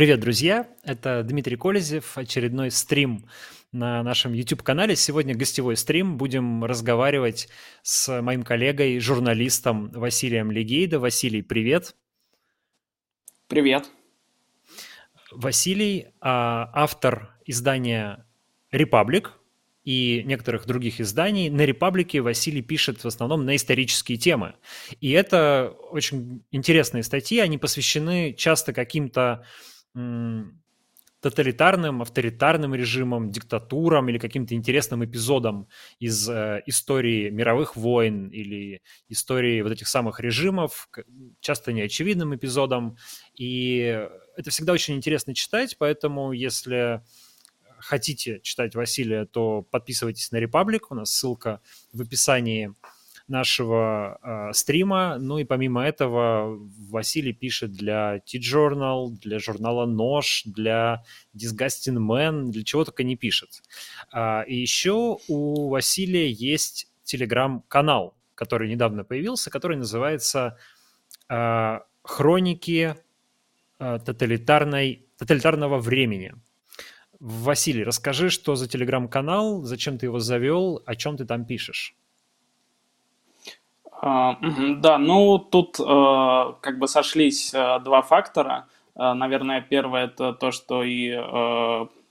Привет, друзья! Это Дмитрий Колезев, очередной стрим на нашем YouTube-канале. Сегодня гостевой стрим. Будем разговаривать с моим коллегой, журналистом Василием Легейдо. Василий, привет! Привет! Василий а, – автор издания «Репаблик», и некоторых других изданий, на «Репаблике» Василий пишет в основном на исторические темы. И это очень интересные статьи, они посвящены часто каким-то тоталитарным, авторитарным режимам, диктатурам или каким-то интересным эпизодам из э, истории мировых войн или истории вот этих самых режимов, часто неочевидным эпизодом. И это всегда очень интересно читать, поэтому если хотите читать Василия, то подписывайтесь на Репаблик, у нас ссылка в описании нашего э, стрима. Ну и помимо этого Василий пишет для T-Journal, для журнала Нож, для Disgusting Man, для чего только не пишет. А, и еще у Василия есть телеграм-канал, который недавно появился, который называется э, «Хроники э, тоталитарной, тоталитарного времени». Василий, расскажи, что за телеграм-канал, зачем ты его завел, о чем ты там пишешь? А, да, ну тут э, как бы сошлись э, два фактора. Э, наверное, первое это то, что и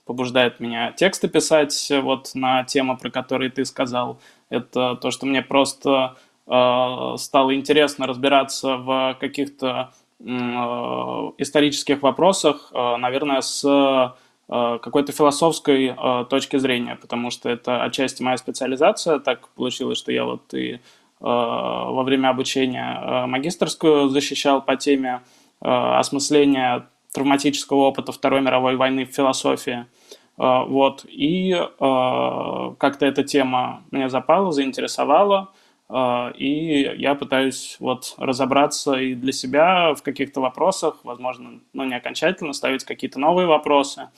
побуждает меня тексты писать вот на темы, про которые ты сказал. Это то, что мне просто стало интересно разбираться в каких-то исторических вопросах, наверное, с какой-то философской точки зрения, потому что это отчасти моя специализация. Так получилось, что я вот и во время обучения э, магистрскую защищал по теме э, осмысления травматического опыта Второй мировой войны в философии. Вот. И как-то эта тема меня запала, заинтересовала. И я пытаюсь вот разобраться и для себя в каких-то вопросах, возможно, ну не окончательно, ставить какие-то новые вопросы.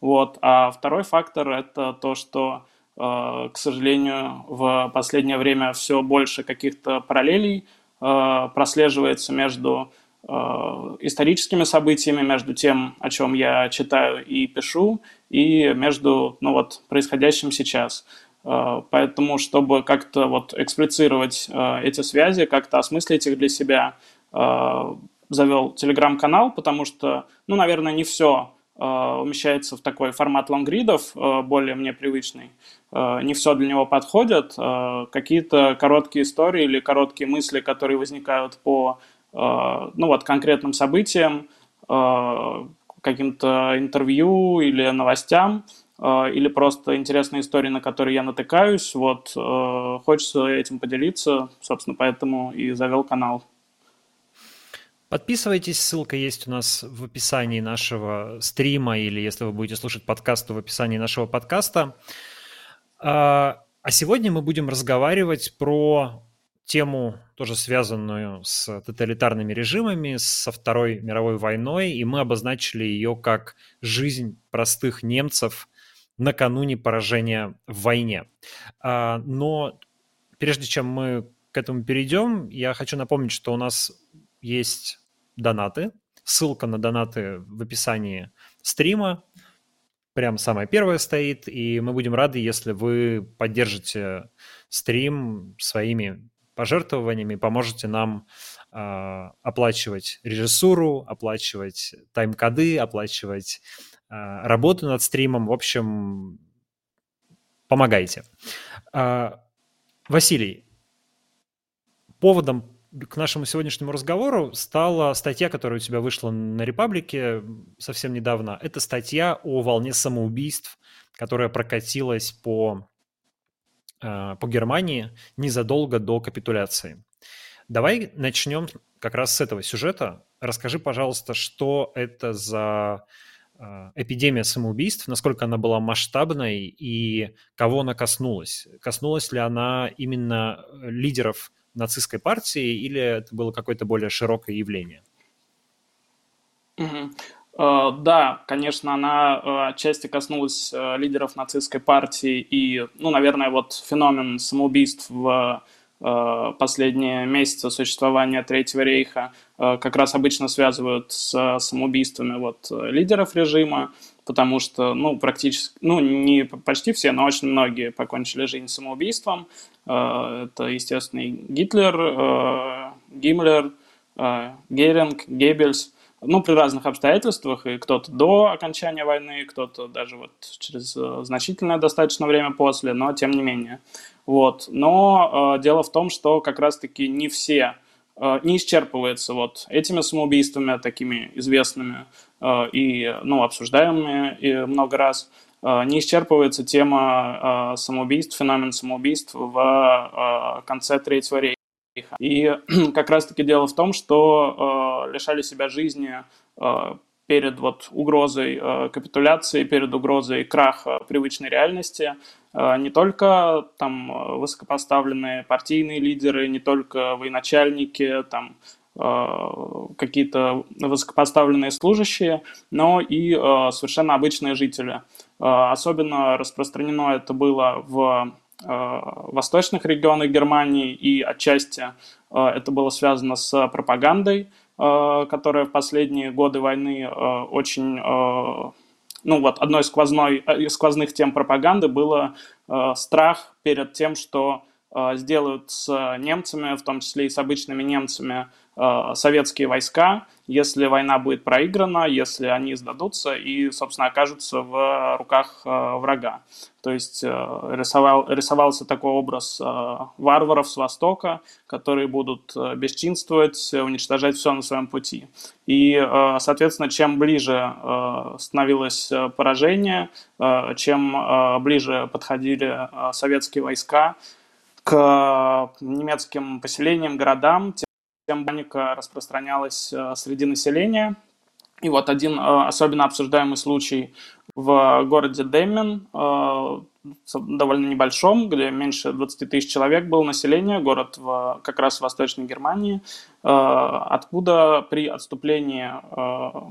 Вот. А второй фактор – это то, что Э, к сожалению, в последнее время все больше каких-то параллелей э, прослеживается между э, историческими событиями, между тем, о чем я читаю и пишу, и между ну, вот, происходящим сейчас. Поэтому, чтобы как-то вот эксплицировать эти связи, как-то осмыслить их для себя, завел телеграм-канал, потому что, ну, наверное, не все умещается в такой формат лонгридов, более мне привычный. Э, не все для него подходит. Э, какие-то короткие истории или короткие мысли, которые возникают по э, ну вот, конкретным событиям, каким-то интервью или новостям, или просто интересные истории, на которые я натыкаюсь. Вот хочется этим поделиться, собственно, поэтому и завел канал. Подписывайтесь, ссылка есть у нас в описании нашего стрима, или если вы будете слушать подкаст, то в описании нашего подкаста. А, а сегодня мы будем разговаривать про тему, тоже связанную с тоталитарными режимами, со Второй мировой войной, и мы обозначили ее как жизнь простых немцев накануне поражения в войне. А, но прежде чем мы к этому перейдем, я хочу напомнить, что у нас есть донаты. Ссылка на донаты в описании стрима прям самое первое стоит, и мы будем рады, если вы поддержите стрим своими пожертвованиями, поможете нам э, оплачивать режиссуру, оплачивать тайм-коды, оплачивать э, работу над стримом. В общем, помогайте. Э, Василий, поводом к нашему сегодняшнему разговору стала статья, которая у тебя вышла на Репаблике совсем недавно. Это статья о волне самоубийств, которая прокатилась по, э, по Германии незадолго до капитуляции. Давай начнем как раз с этого сюжета. Расскажи, пожалуйста, что это за э, эпидемия самоубийств, насколько она была масштабной и кого она коснулась. Коснулась ли она именно лидеров нацистской партии, или это было какое-то более широкое явление? Угу. Да, конечно, она э, отчасти коснулась э, лидеров нацистской партии и, ну, наверное, вот феномен самоубийств в последние месяцы существования Третьего рейха как раз обычно связывают с самоубийствами вот лидеров режима, потому что, ну, практически, ну, не почти все, но очень многие покончили жизнь самоубийством. Это, естественно, и Гитлер, Гиммлер, Геринг, Геббельс – ну, при разных обстоятельствах, и кто-то до окончания войны, кто-то даже вот через э, значительное достаточно время после, но тем не менее. Вот. Но э, дело в том, что как раз-таки не все, э, не исчерпывается вот этими самоубийствами, такими известными э, и, ну, обсуждаемыми и много раз, э, не исчерпывается тема э, самоубийств, феномен самоубийств в э, конце Третьего рейха. И как раз-таки дело в том, что э, лишали себя жизни э, перед вот угрозой э, капитуляции, перед угрозой краха привычной реальности э, не только там высокопоставленные партийные лидеры, не только военачальники, там э, какие-то высокопоставленные служащие, но и э, совершенно обычные жители. Э, особенно распространено это было в Э, восточных регионах Германии, и отчасти э, это было связано с пропагандой, э, которая в последние годы войны очень... Ну вот, одной из сквозной, сквозных тем пропаганды было страх перед тем, что сделают с немцами, в том числе и с обычными немцами, Э, советские войска, если война будет проиграна, если они сдадутся и, собственно, окажутся в руках э, врага. То есть э, рисовал, рисовался такой образ варваров с Востока, которые будут бесчинствовать, уничтожать все на своем пути. И, соответственно, чем ближе становилось поражение, чем ближе подходили советские войска к немецким поселениям, городам, тем паника распространялась э, среди населения. И вот один э, особенно обсуждаемый случай в городе Деммен, э, довольно небольшом, где меньше 20 тысяч человек было население, город в, как раз в Восточной Германии, откуда при отступлении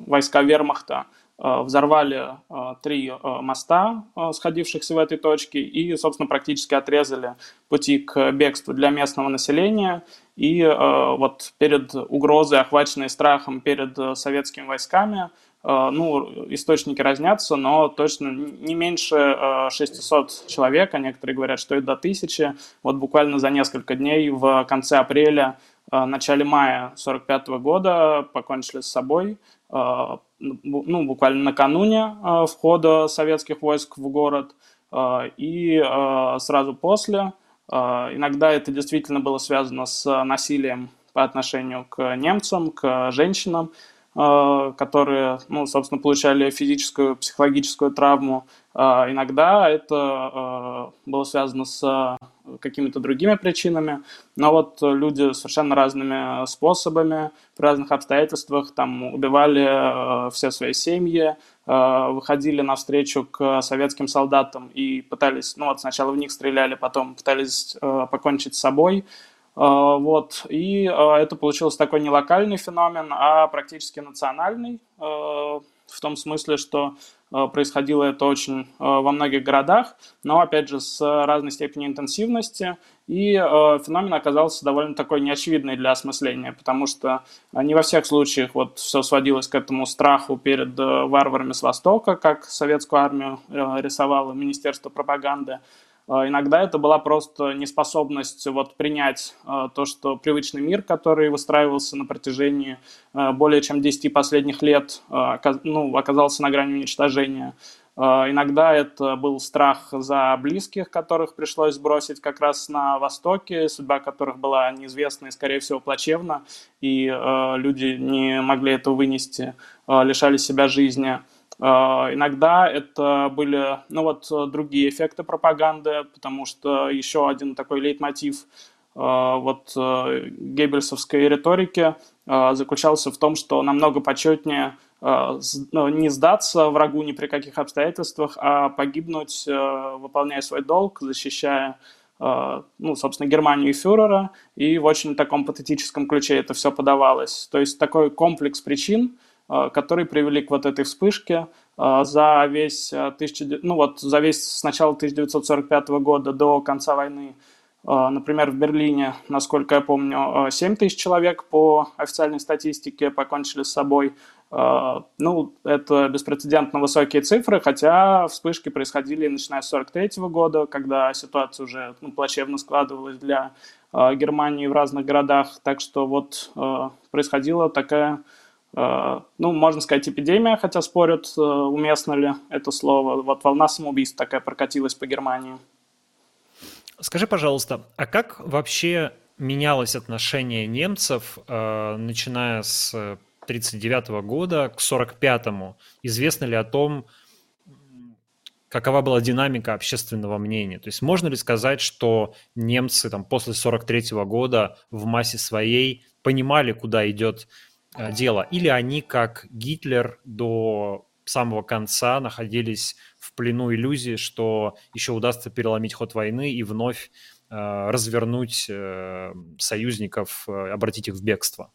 войска вермахта взорвали э, три э, моста, сходившихся в этой точке, и, собственно, практически отрезали пути к бегству для местного населения. И вот перед угрозой, охваченной страхом перед советскими войсками, ну, источники разнятся, но точно не меньше 600 человек, а некоторые говорят, что и до 1000, вот буквально за несколько дней в конце апреля, начале мая 1945 года покончили с собой, ну, буквально накануне э, входа советских войск в город э, и э, сразу после. Иногда это действительно было связано с насилием по отношению к немцам, к женщинам, которые, ну, собственно, получали физическую, психологическую травму. Иногда это было связано с какими-то другими причинами, но вот люди совершенно разными способами, в разных обстоятельствах там убивали все свои семьи, выходили навстречу к советским солдатам и пытались, ну вот сначала в них стреляли, потом пытались покончить с собой, вот, и это получился такой не локальный феномен, а практически национальный, в том смысле, что происходило это очень э, во многих городах, но, опять же, с разной степенью интенсивности, и э, феномен оказался довольно такой неочевидный для осмысления, потому что не во всех случаях вот все сводилось к этому страху перед варварами с Востока, как советскую армию рисовало Министерство пропаганды, иногда это была просто неспособность вот принять а, то, что привычный мир, который выстраивался на протяжении а, более чем 10 последних лет, ну, оказался на грани уничтожения. Иногда это был страх за близких, которых пришлось бросить как раз на Востоке, судьба которых была неизвестна и, скорее всего, плачевна, и люди не могли этого вынести, лишали себя жизни. А, иногда это были, ну вот, другие эффекты пропаганды, потому что еще один такой лейтмотив а, вот э, геббельсовской риторики заключался в том, что намного почетнее ну, не сдаться врагу ни при каких обстоятельствах, а погибнуть, э, выполняя свой долг, защищая ну, собственно, Германию и фюрера, и в очень таком патетическом ключе это все подавалось. То есть такой комплекс причин, Э, которые привели к вот этой вспышке э, за весь, 1000, э, ну вот, за весь с начала 1945 года до конца войны Например, в Берлине, насколько я помню, 7 тысяч человек по официальной статистике покончили с собой. Ну, это беспрецедентно высокие цифры, хотя вспышки происходили начиная с 1943 года, когда ситуация уже ну, плачевно складывалась для Германии в разных городах. Так что вот происходила такая ну, можно сказать, эпидемия, хотя спорят, уместно ли это слово. Вот волна самоубийств такая прокатилась по Германии. Скажи, пожалуйста, а как вообще менялось отношение немцев, э, начиная с 1939 года к 1945? Известно ли о том, какова была динамика общественного мнения? То есть можно ли сказать, что немцы там, после 1943 года в массе своей понимали, куда идет э, дело? Или они, как Гитлер до самого конца находились в плену иллюзии, что еще удастся переломить ход войны и вновь э, развернуть э, союзников, э, обратить их в бегство?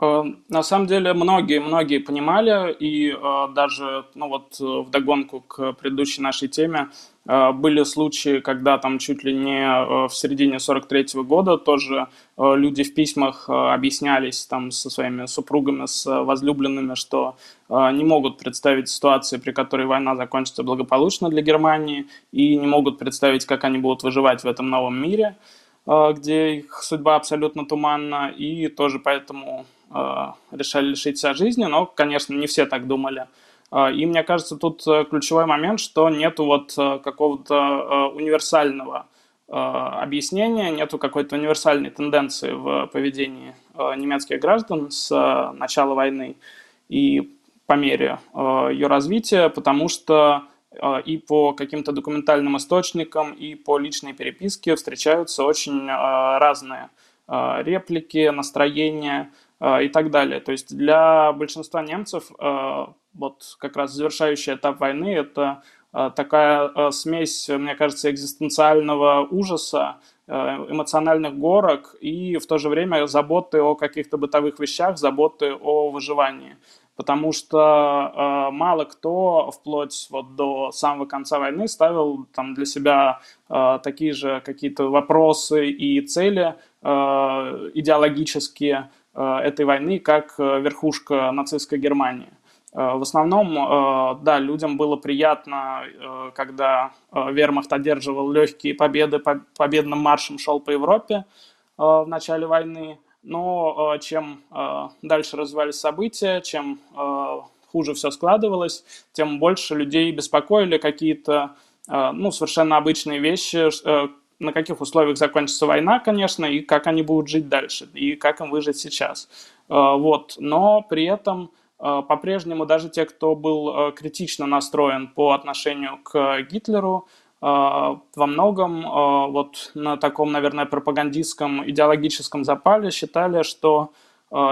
Э, на самом деле многие-многие понимали, и э, даже ну вот, в догонку к предыдущей нашей теме э, были случаи, когда там чуть ли не в середине 43 -го года тоже люди в письмах объяснялись там со своими супругами, с возлюбленными, что не могут представить ситуации, при которой война закончится благополучно для Германии, и не могут представить, как они будут выживать в этом новом мире, где их судьба абсолютно туманна, и тоже поэтому Э, решали лишить себя жизни, но, конечно, не все так думали. Э, и мне кажется, тут э, ключевой момент, что нету вот какого-то универсального объяснения, нету какой-то универсальной тенденции в поведении немецких граждан с начала войны и по мере ее развития, потому что и по каким-то документальным источникам, и по личной переписке встречаются очень разные реплики, настроения, а, и так далее. То есть для большинства немцев а, вот как раз завершающий этап войны – это а, такая смесь, мне кажется, экзистенциального ужаса, эмоциональных горок и в то же время заботы о каких-то бытовых вещах, заботы о выживании. Потому что э, мало кто вплоть вот до самого конца войны ставил там для себя э, такие же какие-то вопросы и цели э, идеологические, Э, этой войны как э, верхушка нацистской Германии. Э, в основном, да, людям было приятно, когда вермахт одерживал легкие победы, победным маршем шел по Европе в начале войны. Но чем дальше развивались события, чем хуже все складывалось, тем больше людей беспокоили какие-то ну, совершенно обычные вещи, на каких условиях закончится война, конечно, и как они будут жить дальше, и как им выжить сейчас. Э, вот. Но при этом э, по-прежнему даже те, кто был э, критично настроен по отношению к Гитлеру, во многом вот на таком, наверное, пропагандистском идеологическом запале считали, что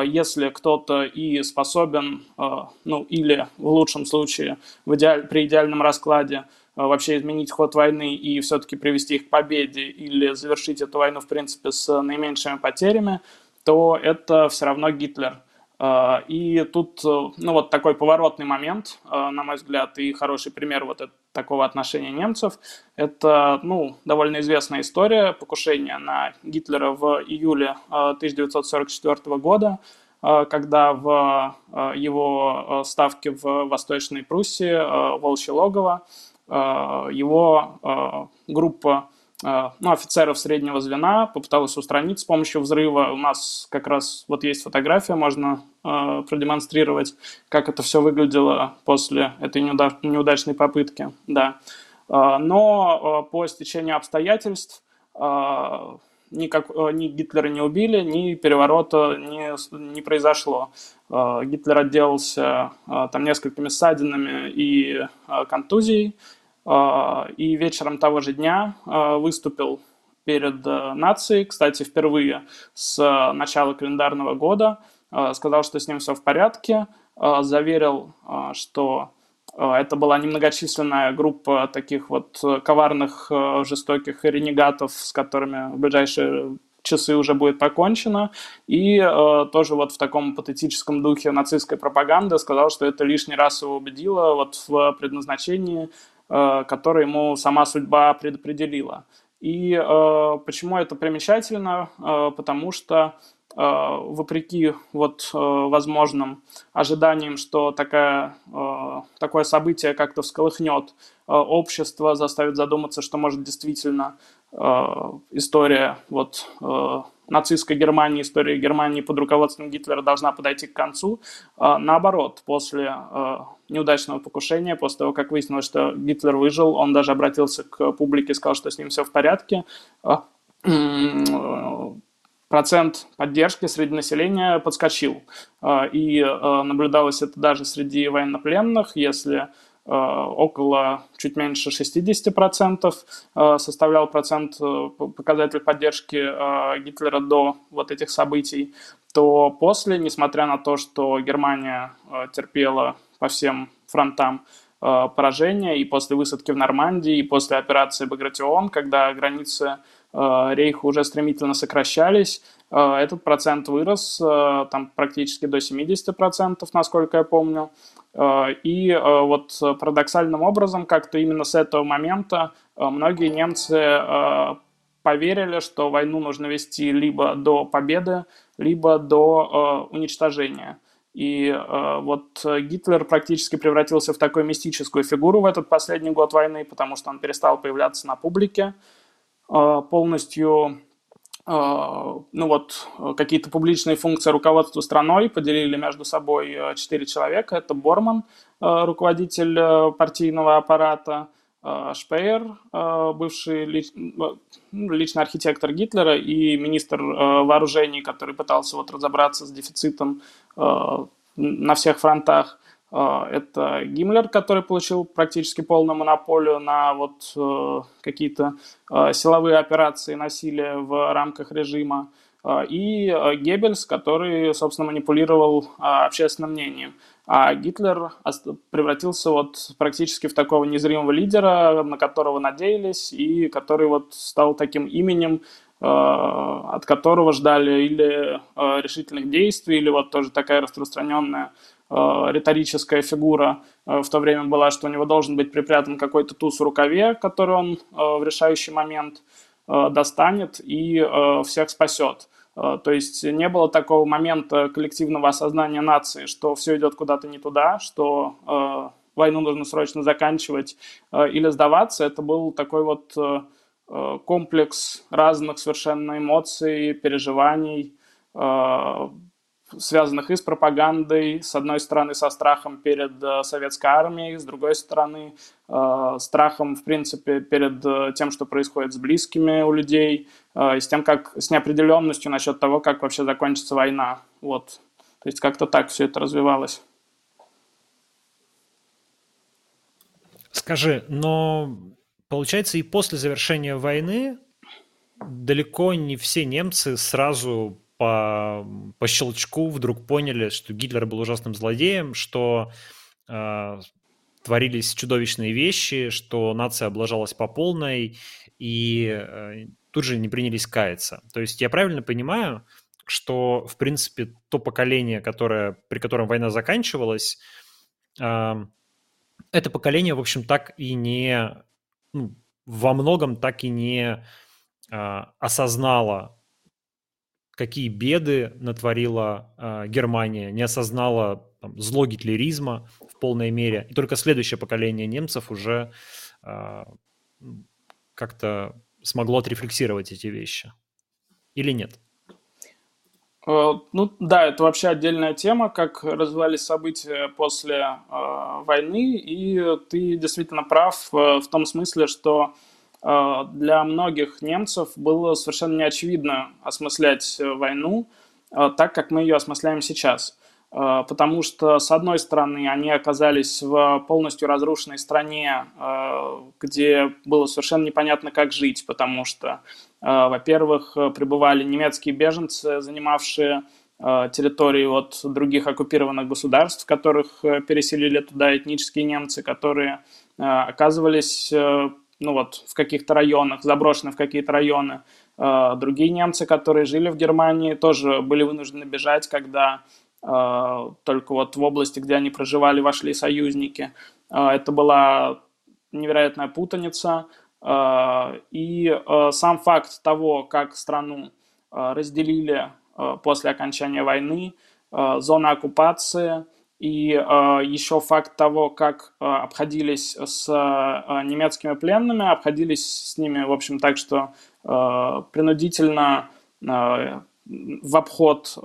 если кто-то и способен, ну или в лучшем случае в идеаль, при идеальном раскладе Э, вообще изменить ход войны и все-таки привести их к победе или завершить эту войну, в принципе, с наименьшими потерями, то это все равно Гитлер. Э, и тут, э, ну, вот такой поворотный момент, на мой взгляд, и хороший пример вот такого отношения немцев. Это, ну, довольно известная история покушения на Гитлера в июле 1944 года, когда в его ставке в Восточной Пруссии, Волчье логово, Э, его э, группа э, ну, офицеров среднего звена попыталась устранить с помощью взрыва. У нас как раз вот есть фотография, можно продемонстрировать, как это все выглядело после этой неудачной попытки. Да. Но по стечению обстоятельств никак, ни Гитлера не убили, ни переворота не, не произошло. Гитлер отделался там несколькими ссадинами и контузией, а, и вечером того же дня а, выступил перед э, нацией, кстати, впервые с э, начала календарного года, а, сказал, что с ним все в порядке, заверил, что это была немногочисленная группа таких вот э, коварных, жестоких ренегатов, с которыми в ближайшие часы уже будет покончено. И тоже вот в таком патетическом духе нацистской пропаганды сказал, что это лишний раз его убедило вот в предназначении который ему сама судьба предопределила. И почему это примечательно? Потому что Э, вопреки вот э, возможным ожиданиям, что такая, э, такое событие как-то всколыхнет общество, заставит задуматься, что может действительно история вот нацистской Германии, история Германии под руководством Гитлера должна подойти к концу. Наоборот, после неудачного покушения, после того, как выяснилось, что Гитлер выжил, он даже обратился к публике и сказал, что с ним все в порядке процент поддержки среди населения подскочил. А, и а, наблюдалось это даже среди военнопленных, если а, около чуть меньше 60% составлял процент э, показатель поддержки Гитлера до вот этих событий, то после, несмотря на то, что Германия терпела по всем фронтам поражение, и после высадки в Нормандии, и после операции Багратион, когда границы Э, рейха уже стремительно сокращались. Э, этот процент вырос э, там практически до 70%, насколько я помню. И вот парадоксальным образом, как-то именно с этого момента многие немцы поверили, что войну нужно вести либо до победы, либо до уничтожения. И э, вот Гитлер практически превратился в такую мистическую фигуру в этот последний год войны, потому что он перестал появляться на публике. А, полностью а, ну вот, какие-то публичные функции руководства страной поделили между собой э, четыре человека. Это Борман, э, руководитель э, партийного аппарата, Шпеер, бывший лич... Ну, личный архитектор Гитлера и министр вооружений, который пытался вот разобраться с дефицитом на всех фронтах. А, это Гиммлер, который получил практически полную монополию на вот э, какие-то э, силовые операции насилия в рамках режима. А, и э, Геббельс, который, собственно, манипулировал общественным мнением. А Гитлер превратился вот практически в такого незримого лидера, на которого надеялись, и который вот стал таким именем, от которого ждали или решительных действий, или вот тоже такая распространенная риторическая фигура э, в то время была, что у него должен быть припрятан какой-то туз в рукаве, который он э, в решающий момент достанет и всех спасет. То есть не было такого момента коллективного осознания нации, что все идет куда-то не туда, что войну нужно срочно заканчивать или сдаваться. Это был такой вот комплекс разных совершенно эмоций, переживаний, связанных и с пропагандой, с одной стороны, со страхом перед э, советской армией, с другой стороны, э, страхом, в принципе, перед э, тем, что происходит с близкими у людей, и с тем, как, с неопределенностью насчет того, как вообще закончится война. Вот. То есть как-то так все это развивалось. Скажи, но получается и после завершения войны далеко не все немцы сразу по, по щелчку вдруг поняли, что Гитлер был ужасным злодеем, что э, творились чудовищные вещи, что нация облажалась по полной, и э, тут же не принялись каяться. То есть я правильно понимаю, что, в принципе, то поколение, которое, при котором война заканчивалась, э, это поколение, в общем, так и не, ну, во многом так и не э, осознало какие беды натворила э, Германия, не осознала там, зло гитлеризма в полной мере. И только следующее поколение немцев уже э, как-то смогло отрефлексировать эти вещи. Или нет? Э, ну да, это вообще отдельная тема, как развивались события после э, войны, и ты действительно прав э, в том смысле, что а, для многих немцев было совершенно неочевидно осмыслять э, войну а, так, как мы ее осмысляем сейчас. А, потому что, с одной стороны, они оказались в полностью разрушенной стране, где было совершенно непонятно, как жить, потому что, во-первых, пребывали немецкие беженцы, занимавшие территории от других оккупированных государств, которых э, переселили туда этнические немцы, которые оказывались э, ну вот в каких-то районах, заброшены в какие-то районы. А, другие немцы, которые жили в Германии, тоже были вынуждены бежать, когда а, только вот в области, где они проживали, вошли союзники. А, это была невероятная путаница. И сам факт того, как страну разделили после окончания войны, зона оккупации и еще факт того, как обходились с немецкими пленными, обходились с ними, в общем, так, что принудительно в обход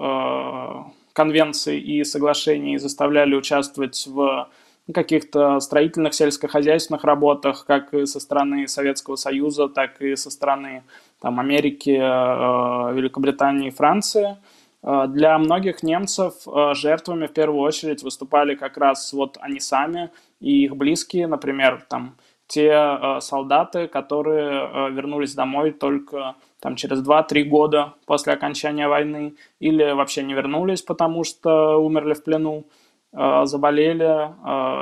конвенций и соглашений заставляли участвовать в каких-то строительных сельскохозяйственных работах, как и со стороны Советского Союза, так и со стороны там, Америки, э, Великобритании, Франции. Э, для многих немцев э, жертвами в первую очередь выступали как раз вот они сами и их близкие, например, там те солдаты, которые вернулись домой только там, через 2-3 года после окончания войны, или вообще не вернулись, потому что умерли в плену, заболели,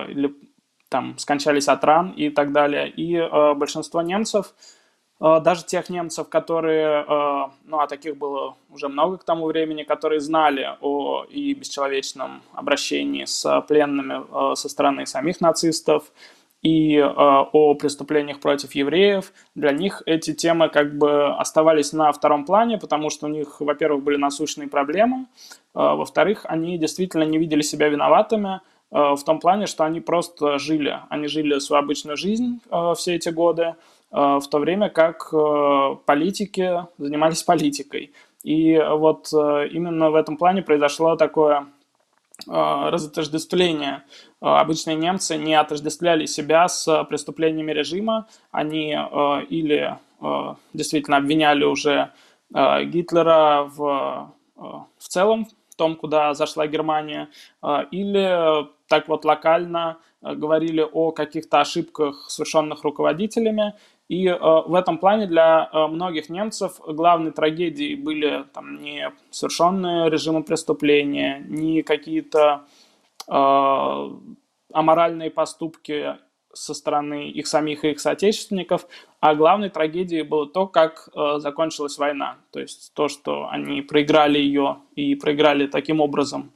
или там скончались от ран и так далее. И большинство немцев, даже тех немцев, которые, ну, а таких было уже много к тому времени, которые знали о и бесчеловечном обращении с пленными со стороны самих нацистов, и э, о преступлениях против евреев, для них эти темы как бы оставались на втором плане, потому что у них, во-первых, были насущные проблемы, э, во-вторых, они действительно не видели себя виноватыми э, в том плане, что они просто жили, они жили свою обычную жизнь э, все эти годы, э, в то время как э, политики занимались политикой. И вот э, именно в этом плане произошло такое Э, разотождествление. Э, обычные немцы не отождествляли себя с преступлениями режима, они э, или действительно обвиняли уже Гитлера в, в целом, в том, куда зашла Германия, или так вот локально говорили о каких-то ошибках, совершенных руководителями, и э, в этом плане для э, многих немцев главной трагедией были там, не совершенные режимы преступления, не какие-то э, аморальные поступки со стороны их самих и их соотечественников, а главной трагедией было то, как э, закончилась война. То есть то, что они проиграли ее и проиграли таким образом,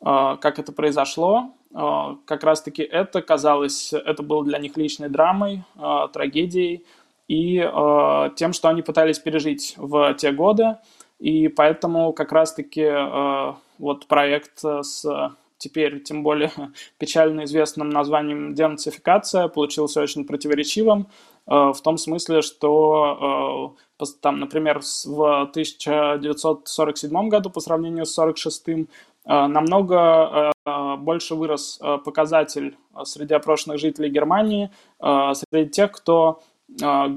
э, как это произошло. А, как раз-таки это казалось, это было для них личной драмой, а, трагедией и а, тем, что они пытались пережить в те годы. И поэтому как раз-таки вот проект с теперь тем более печально известным названием денацификация получился очень противоречивым в том смысле, что там, например, в 1947 году по сравнению с 1946 намного больше вырос э, показатель э, среди опрошенных жителей Германии, э, среди тех, кто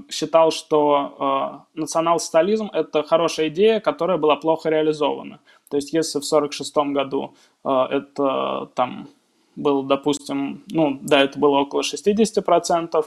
считал, что национал-социализм – это хорошая идея, которая была плохо реализована. То есть если в 1946 году это там было, допустим, ну да, это было около 60%,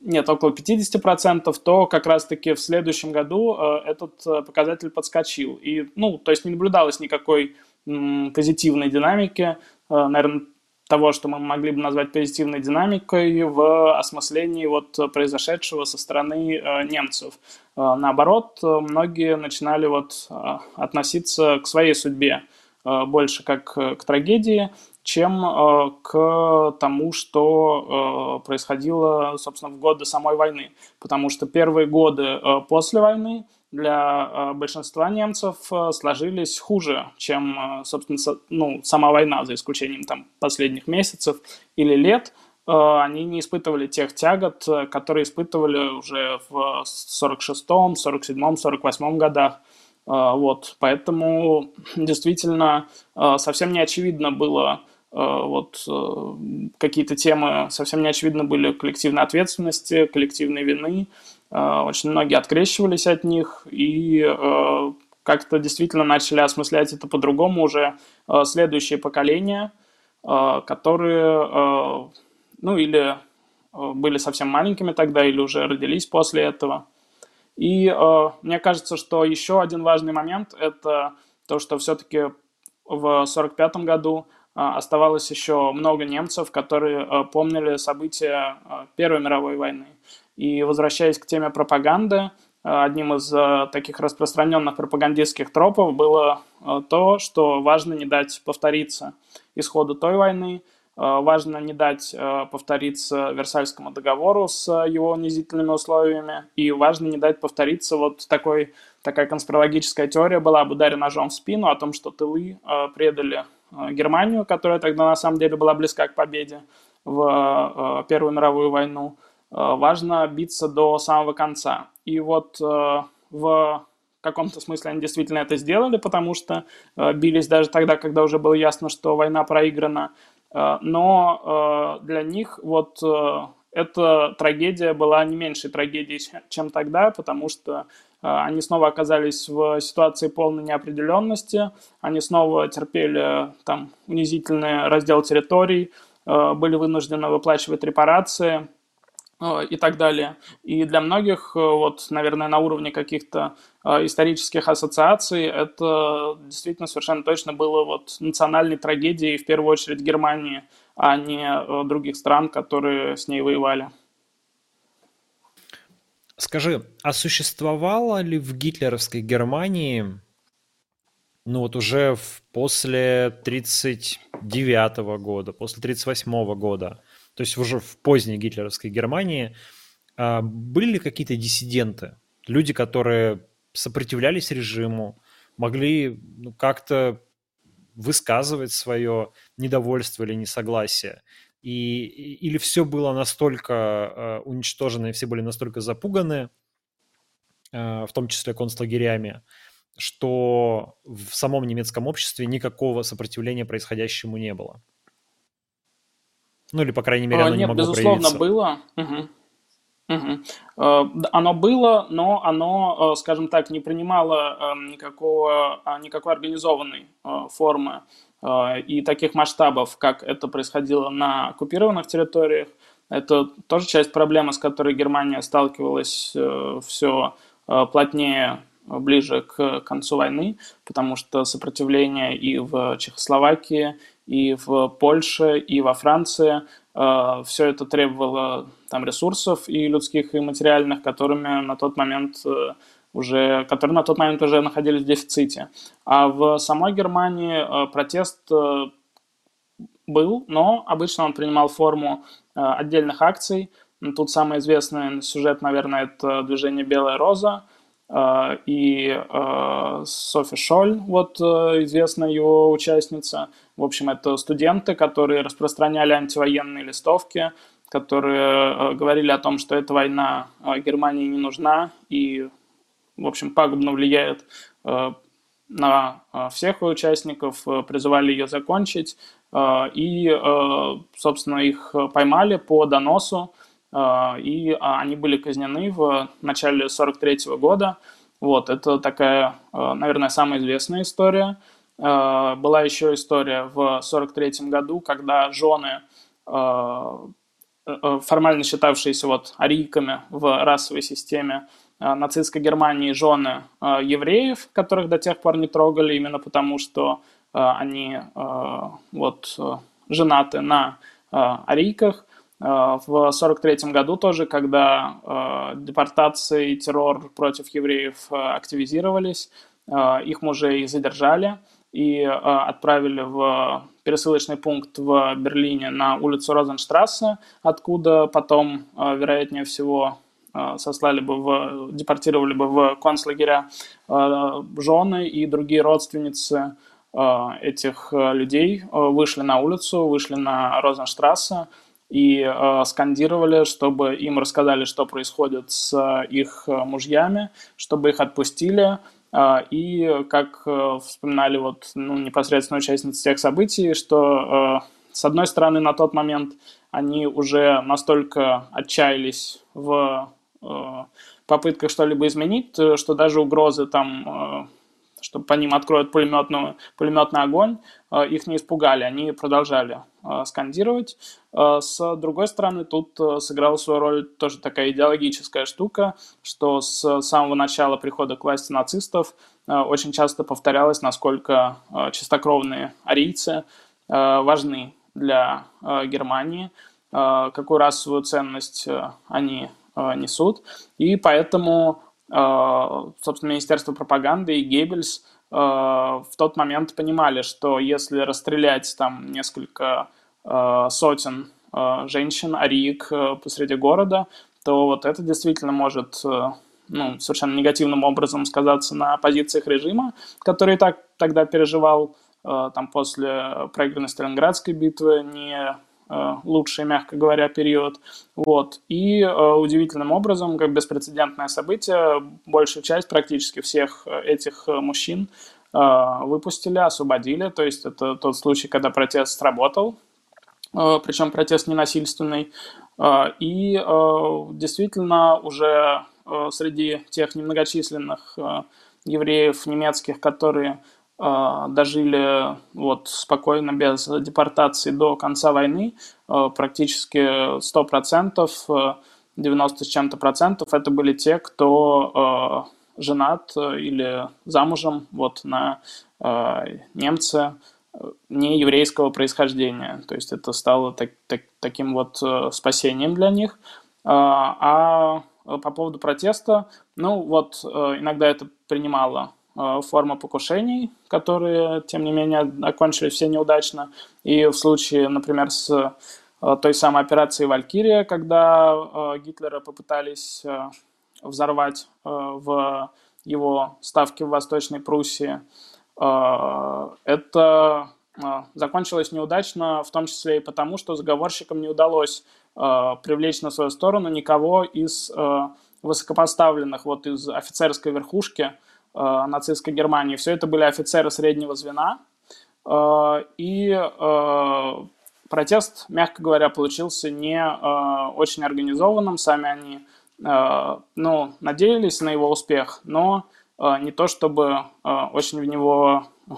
нет, около 50%, то как раз-таки в следующем году этот показатель подскочил. И, ну, то есть не наблюдалось никакой позитивной динамики, э, наверное, того, что мы могли бы назвать позитивной динамикой в осмыслении вот произошедшего со стороны э, немцев. Э, наоборот, многие начинали вот относиться к своей судьбе больше как к трагедии, чем к тому, что происходило, собственно, в годы самой войны. Потому что первые годы после войны для э, большинства немцев э, сложились хуже, чем, э, собственно, ну, сама война, за исключением там последних месяцев или лет. Они не испытывали тех тягот, которые испытывали уже в 46-м, 47-м, 48-м годах. Вот, поэтому действительно совсем не очевидно было вот какие-то темы совсем не очевидно были коллективной ответственности, коллективной вины, очень многие открещивались от них и э, как-то действительно начали осмыслять это по-другому уже э, следующие поколения, которые, ну или были совсем маленькими тогда, или уже родились после этого. И мне кажется, что еще один важный момент – это то, что все-таки в 1945 году оставалось еще много немцев, которые помнили события Первой мировой войны. И возвращаясь к теме пропаганды, э, одним из э, таких распространенных пропагандистских тропов было э, то, что важно не дать повториться исходу той войны, важно не дать повториться Версальскому договору с его унизительными условиями, и важно не дать повториться вот такой, такая конспирологическая теория была об ударе ножом в спину, о том, что тылы предали Германию, которая тогда на самом деле была близка к победе в Первую мировую войну. Важно биться до самого конца. И вот в в каком-то смысле они действительно это сделали, потому что э, бились даже тогда, когда уже было ясно, что война проиграна. Э, но э, для них вот э, эта трагедия была не меньшей трагедией, чем тогда, потому что э, они снова оказались в ситуации полной неопределенности, они снова терпели там унизительный раздел территорий, э, были вынуждены выплачивать репарации – Э, и так далее. И для многих, э, вот, наверное, на уровне каких-то э, исторических ассоциаций, это действительно совершенно точно было вот национальной трагедией, в первую очередь Германии, а не других стран, которые с ней воевали. Скажи, а существовало ли в гитлеровской Германии, ну вот уже в, после 1939 года, после 1938 года, то есть уже в поздней гитлеровской Германии, а, были ли какие-то диссиденты, люди, которые сопротивлялись режиму, могли ну, как-то высказывать свое недовольство или несогласие? И, или все было настолько э, уничтожено, и все были настолько запуганы, э, в том числе концлагерями, что в самом немецком обществе никакого сопротивления происходящему не было? Ну или, по крайней мере, оно Нет, не могло безусловно, проявиться. было. Угу. Угу. Оно было, но оно, э, скажем так, не принимало эм, никакого, а, никакой организованной э, формы и таких масштабов, как это происходило на оккупированных территориях. Это тоже часть проблемы, с которой Германия сталкивалась все плотнее ближе к концу войны, потому что сопротивление и в Чехословакии, и в Польше, и во Франции. Э, Все это требовало там ресурсов и людских, и материальных, которыми на тот момент э, уже, которые на тот момент уже находились в дефиците. А в самой Германии э, протест был, но обычно он принимал форму отдельных акций. Тут самый известный сюжет, наверное, это движение «Белая роза», и Софи Шоль, вот известная его участница, в общем, это студенты, которые распространяли антивоенные листовки, которые э, говорили о том, что эта война э, Германии не нужна и, в общем, пагубно влияет э, на всех участников, призывали ее закончить. И, собственно, их поймали по доносу, и они были казнены в начале 43 года. Вот, это такая, наверное, самая известная история. Э, была еще история в 43 году, когда жены, э, э, формально считавшиеся вот арийками в расовой системе нацистской Германии, жены евреев, которых до тех пор не трогали, именно потому что они вот женаты на арийках. В 43 году тоже, когда депортации и террор против евреев активизировались, их мужей задержали, и э, отправили в пересылочный пункт в Берлине на улицу Розенштрассе, откуда потом, э, вероятнее всего, э, сослали бы в, депортировали бы в концлагеря жены и другие родственницы этих людей. Вышли на улицу, вышли на Розенштрассе и скандировали, чтобы им рассказали, что происходит с их мужьями, чтобы их отпустили, а, и как э, вспоминали вот, ну, непосредственно участницы тех событий, что э, с одной стороны на тот момент они уже настолько отчаялись в э, попытках что-либо изменить, что даже угрозы там что по ним откроют пулеметную, пулеметный огонь, э, их не испугали, они продолжали э, скандировать. Э, с другой стороны, тут сыграла свою роль тоже такая идеологическая штука, что с самого начала прихода к власти нацистов очень часто повторялось, насколько чистокровные арийцы важны для Германии, какую расовую ценность они несут. И поэтому Э, собственно, Министерство пропаганды и Геббельс э, в тот момент понимали, что если расстрелять там несколько сотен женщин, ариек посреди города, то вот это действительно может ну, совершенно негативным образом сказаться на позициях режима, который так тогда переживал там после проигранной Сталинградской битвы не Э, лучший, мягко говоря, период. Вот. И э, удивительным образом, как беспрецедентное событие, большую часть практически всех э, этих мужчин выпустили, освободили. То есть это тот случай, когда протест сработал, причем протест ненасильственный. И действительно уже среди тех немногочисленных евреев немецких, которые дожили вот спокойно, без депортации до конца войны, практически 100%, 90 с чем-то процентов, это были те, кто женат или замужем вот на немце не еврейского происхождения. То есть это стало так, так, таким вот спасением для них. А по поводу протеста, ну вот иногда это принимало Э, форма покушений, которые, тем не менее, окончились все неудачно. И в случае, например, с э, той самой операцией «Валькирия», когда э, Гитлера попытались взорвать в его ставке в Восточной Пруссии, это закончилось неудачно, в том числе и потому, что заговорщикам не удалось привлечь на свою сторону никого из высокопоставленных, вот из офицерской верхушки, э, нацистской Германии. Все это были офицеры среднего звена. Э, и э, протест, мягко говоря, получился не э, очень организованным. Сами они э, ну, надеялись на его успех, но э, не то чтобы э, очень в него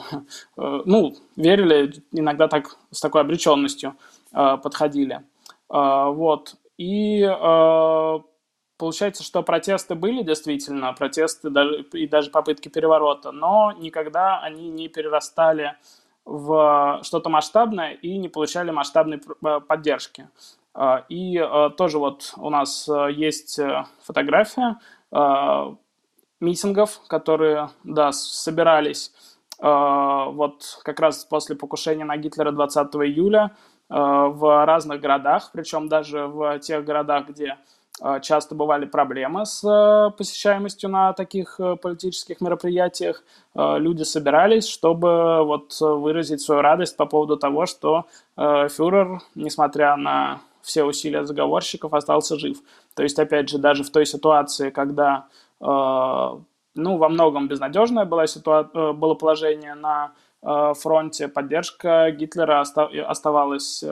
э, ну, верили, иногда так с такой обреченностью э, подходили. Э, вот. И э, Получается, что протесты были действительно, протесты и даже попытки переворота, но никогда они не перерастали в что-то масштабное и не получали масштабной э, поддержки. И э, тоже вот у нас э, есть фотография митингов, которые, да, собирались вот как раз после покушения на Гитлера 20 июля в разных городах, причем даже в тех городах, где а, часто бывали проблемы с э, посещаемостью на таких э, политических мероприятиях. А, люди собирались, чтобы вот выразить свою радость по поводу того, что э, фюрер, несмотря на все усилия заговорщиков, остался жив. То есть, опять же, даже в той ситуации, когда ну, во многом безнадежное было, ситуа- было положение на фронте, поддержка Гитлера оставалась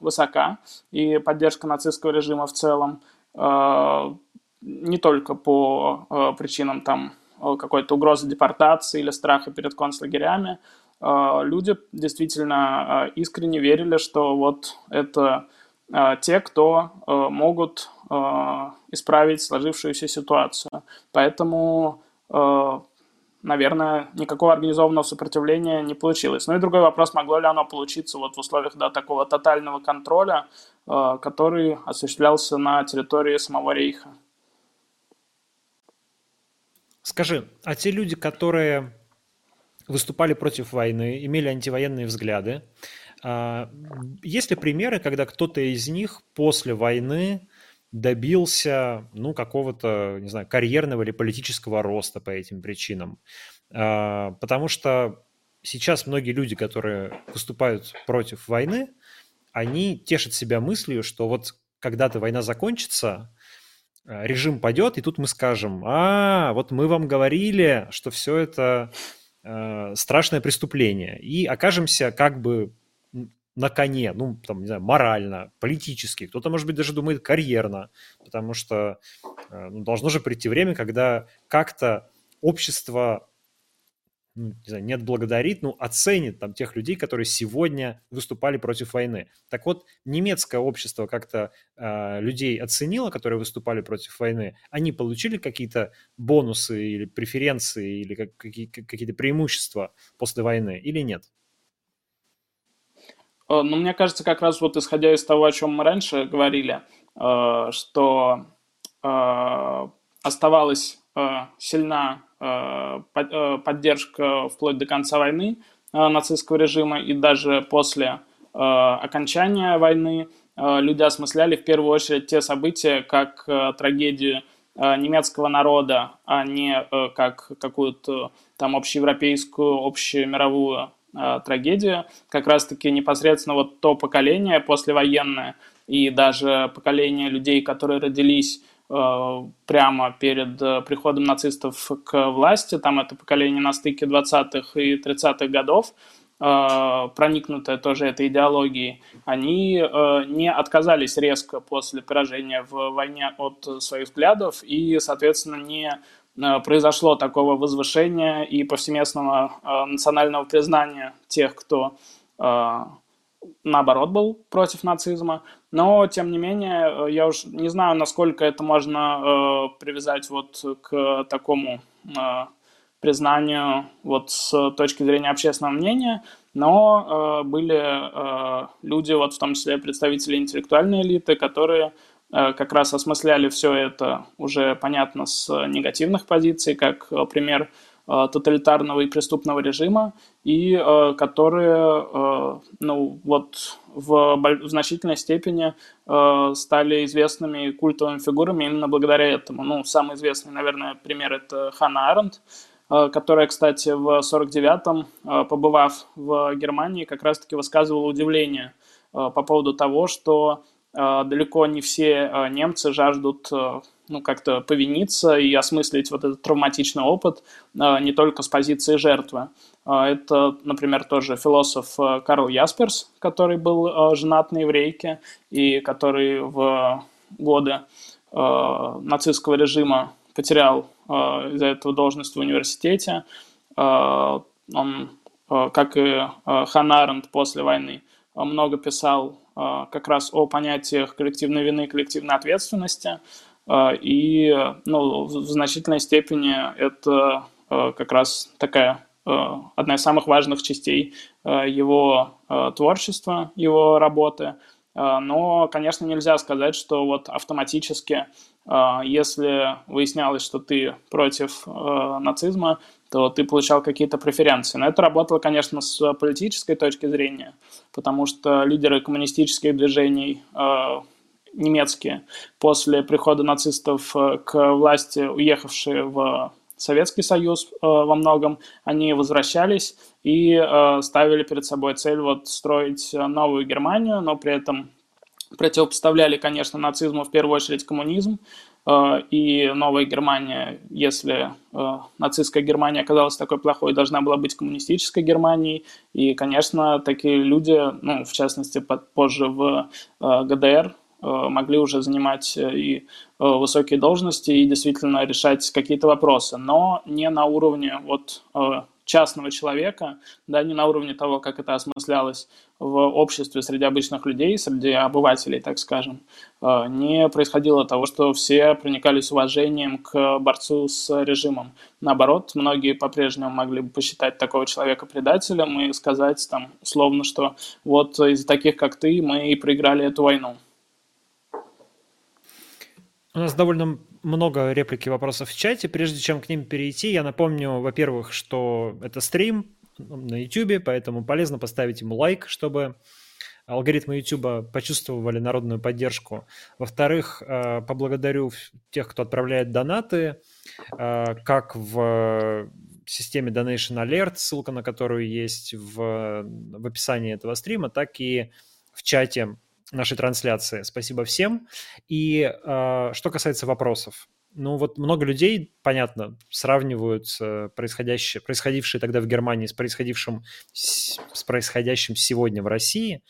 высока, и поддержка нацистского режима в целом – Э, не только по э, причинам там э, какой-то угрозы депортации или страха перед концлагерями, люди действительно искренне верили, что вот это те, кто могут исправить сложившуюся ситуацию. Поэтому, наверное, никакого организованного сопротивления не получилось. Ну и другой вопрос, могло ли оно получиться вот в условиях да, такого тотального контроля, Э, который осуществлялся на территории самого Рейха. Скажи, а те люди, которые выступали против войны, имели антивоенные взгляды, есть ли примеры, когда кто-то из них после войны добился, ну, какого-то, не знаю, карьерного или политического роста по этим причинам? А, потому что сейчас многие люди, которые выступают против войны, они тешат себя мыслью, что вот когда-то война закончится, э, режим падет, и тут мы скажем, а, вот мы вам говорили, что все это э, страшное преступление, и окажемся как бы на коне, ну, там, не знаю, морально, политически, кто-то, может быть, даже думает карьерно, потому что э, ну, должно же прийти время, когда как-то общество ну, не знаю, не отблагодарит, ну, оценит там тех людей, которые сегодня выступали против войны. Так вот, немецкое общество как-то э, людей оценило, которые выступали против войны. Они получили какие-то бонусы или преференции или как, какие, какие-то преимущества после войны или нет? Э, ну, мне кажется, как раз вот исходя из того, о чем мы раньше говорили, э, что э, оставалась сильна поддержка вплоть до конца войны нацистского режима и даже после окончания войны люди осмысляли в первую очередь те события как трагедию немецкого народа, а не как какую-то там общеевропейскую, общемировую трагедию. Как раз-таки непосредственно вот то поколение послевоенное и даже поколение людей, которые родились Э, прямо перед э, приходом нацистов к власти, там это поколение на стыке 20-х и 30-х годов, э, проникнутое тоже этой идеологией, они не отказались резко после поражения в войне от своих взглядов и, соответственно, не произошло такого возвышения и повсеместного национального признания тех, кто наоборот был против нацизма. Но, тем не менее, э, я уж не знаю, насколько это можно э, привязать вот к такому э, признанию вот с точки зрения общественного мнения, но э, были э, люди, вот в том числе представители интеллектуальной элиты, которые э, как раз осмысляли все это уже понятно с негативных позиций, как э, пример Э, тоталитарного и преступного режима, и э, которые э, ну, вот в, в значительной степени стали известными культовыми фигурами именно благодаря этому. Ну, самый известный, наверное, пример – это Ханна Аренд, которая, кстати, в 49-м, побывав в Германии, как раз-таки высказывала удивление по поводу того, что далеко не все немцы жаждут ну, как-то повиниться и осмыслить вот этот травматичный опыт а, не только с позиции жертвы. А, это, например, тоже философ а, Карл Ясперс, который был женат на еврейке и который в годы нацистского режима потерял из-за этого должность в университете. Он, как и Аренд после войны, много писал как раз о понятиях коллективной вины и коллективной ответственности – а, и ну, в значительной степени это а, как раз такая а, одна из самых важных частей его творчества, его работы. Но, конечно, нельзя сказать, что вот автоматически, если выяснялось, что ты против нацизма, то ты получал какие-то преференции. Но это работало, конечно, с политической точки зрения, потому что лидеры коммунистических движений немецкие после прихода нацистов э, к власти, уехавшие в Советский Союз э, во многом, они возвращались и э, ставили перед собой цель вот строить новую Германию, но при этом противопоставляли, конечно, нацизму в первую очередь коммунизм, и новая Германия, если нацистская Германия оказалась такой плохой, должна была быть коммунистической Германией. И, конечно, такие люди, ну, в частности, позже в ГДР, Э, могли уже занимать э, и э, высокие должности и действительно решать какие-то вопросы, но не на уровне вот частного человека, да, не на уровне того, как это осмыслялось в обществе среди обычных людей, среди обывателей, так скажем, не происходило того, что все проникались уважением к борцу с режимом. Наоборот, многие по-прежнему могли бы посчитать такого человека предателем и сказать там условно, что вот из таких, как ты, мы и проиграли эту войну. У нас довольно много реплик и вопросов в чате. Прежде чем к ним перейти, я напомню, во-первых, что это стрим на YouTube, поэтому полезно поставить ему лайк, чтобы алгоритмы YouTube почувствовали народную поддержку. Во-вторых, э, поблагодарю тех, кто отправляет донаты, э, как в системе Donation Alert, ссылка на которую есть в, в описании этого стрима, так и в чате нашей трансляции. Спасибо всем. И э, что касается вопросов. Ну вот много людей, понятно, сравнивают происходящее, происходившее тогда в Германии с происходившим, с происходящим сегодня в России.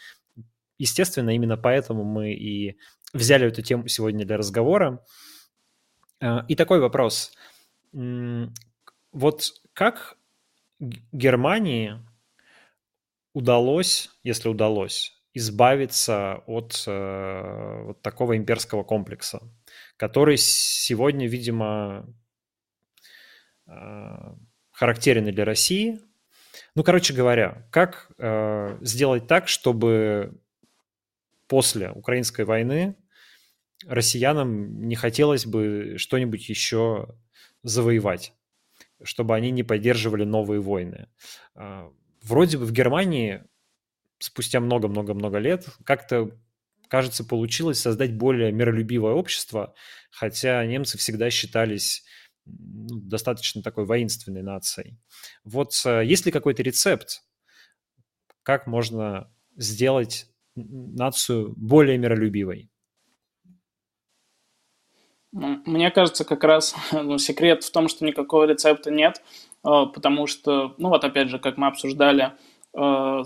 Естественно, именно поэтому мы и взяли эту тему сегодня для разговора. А, и такой вопрос. Вот как Германии удалось, если удалось, избавиться от э, вот такого имперского комплекса, который сегодня, видимо, э, характерен для России. Ну, короче говоря, как э, сделать так, чтобы после украинской войны россиянам не хотелось бы что-нибудь еще завоевать, чтобы они не поддерживали новые войны. Э, вроде бы в Германии спустя много-много-много лет как-то, кажется, получилось создать более миролюбивое общество, хотя немцы всегда считались ну, достаточно такой воинственной нацией. Вот э, есть ли какой-то рецепт, как можно сделать нацию более миролюбивой? Мне кажется, как раз ну, секрет в том, что никакого рецепта нет, э, потому что, ну вот опять же, как мы обсуждали,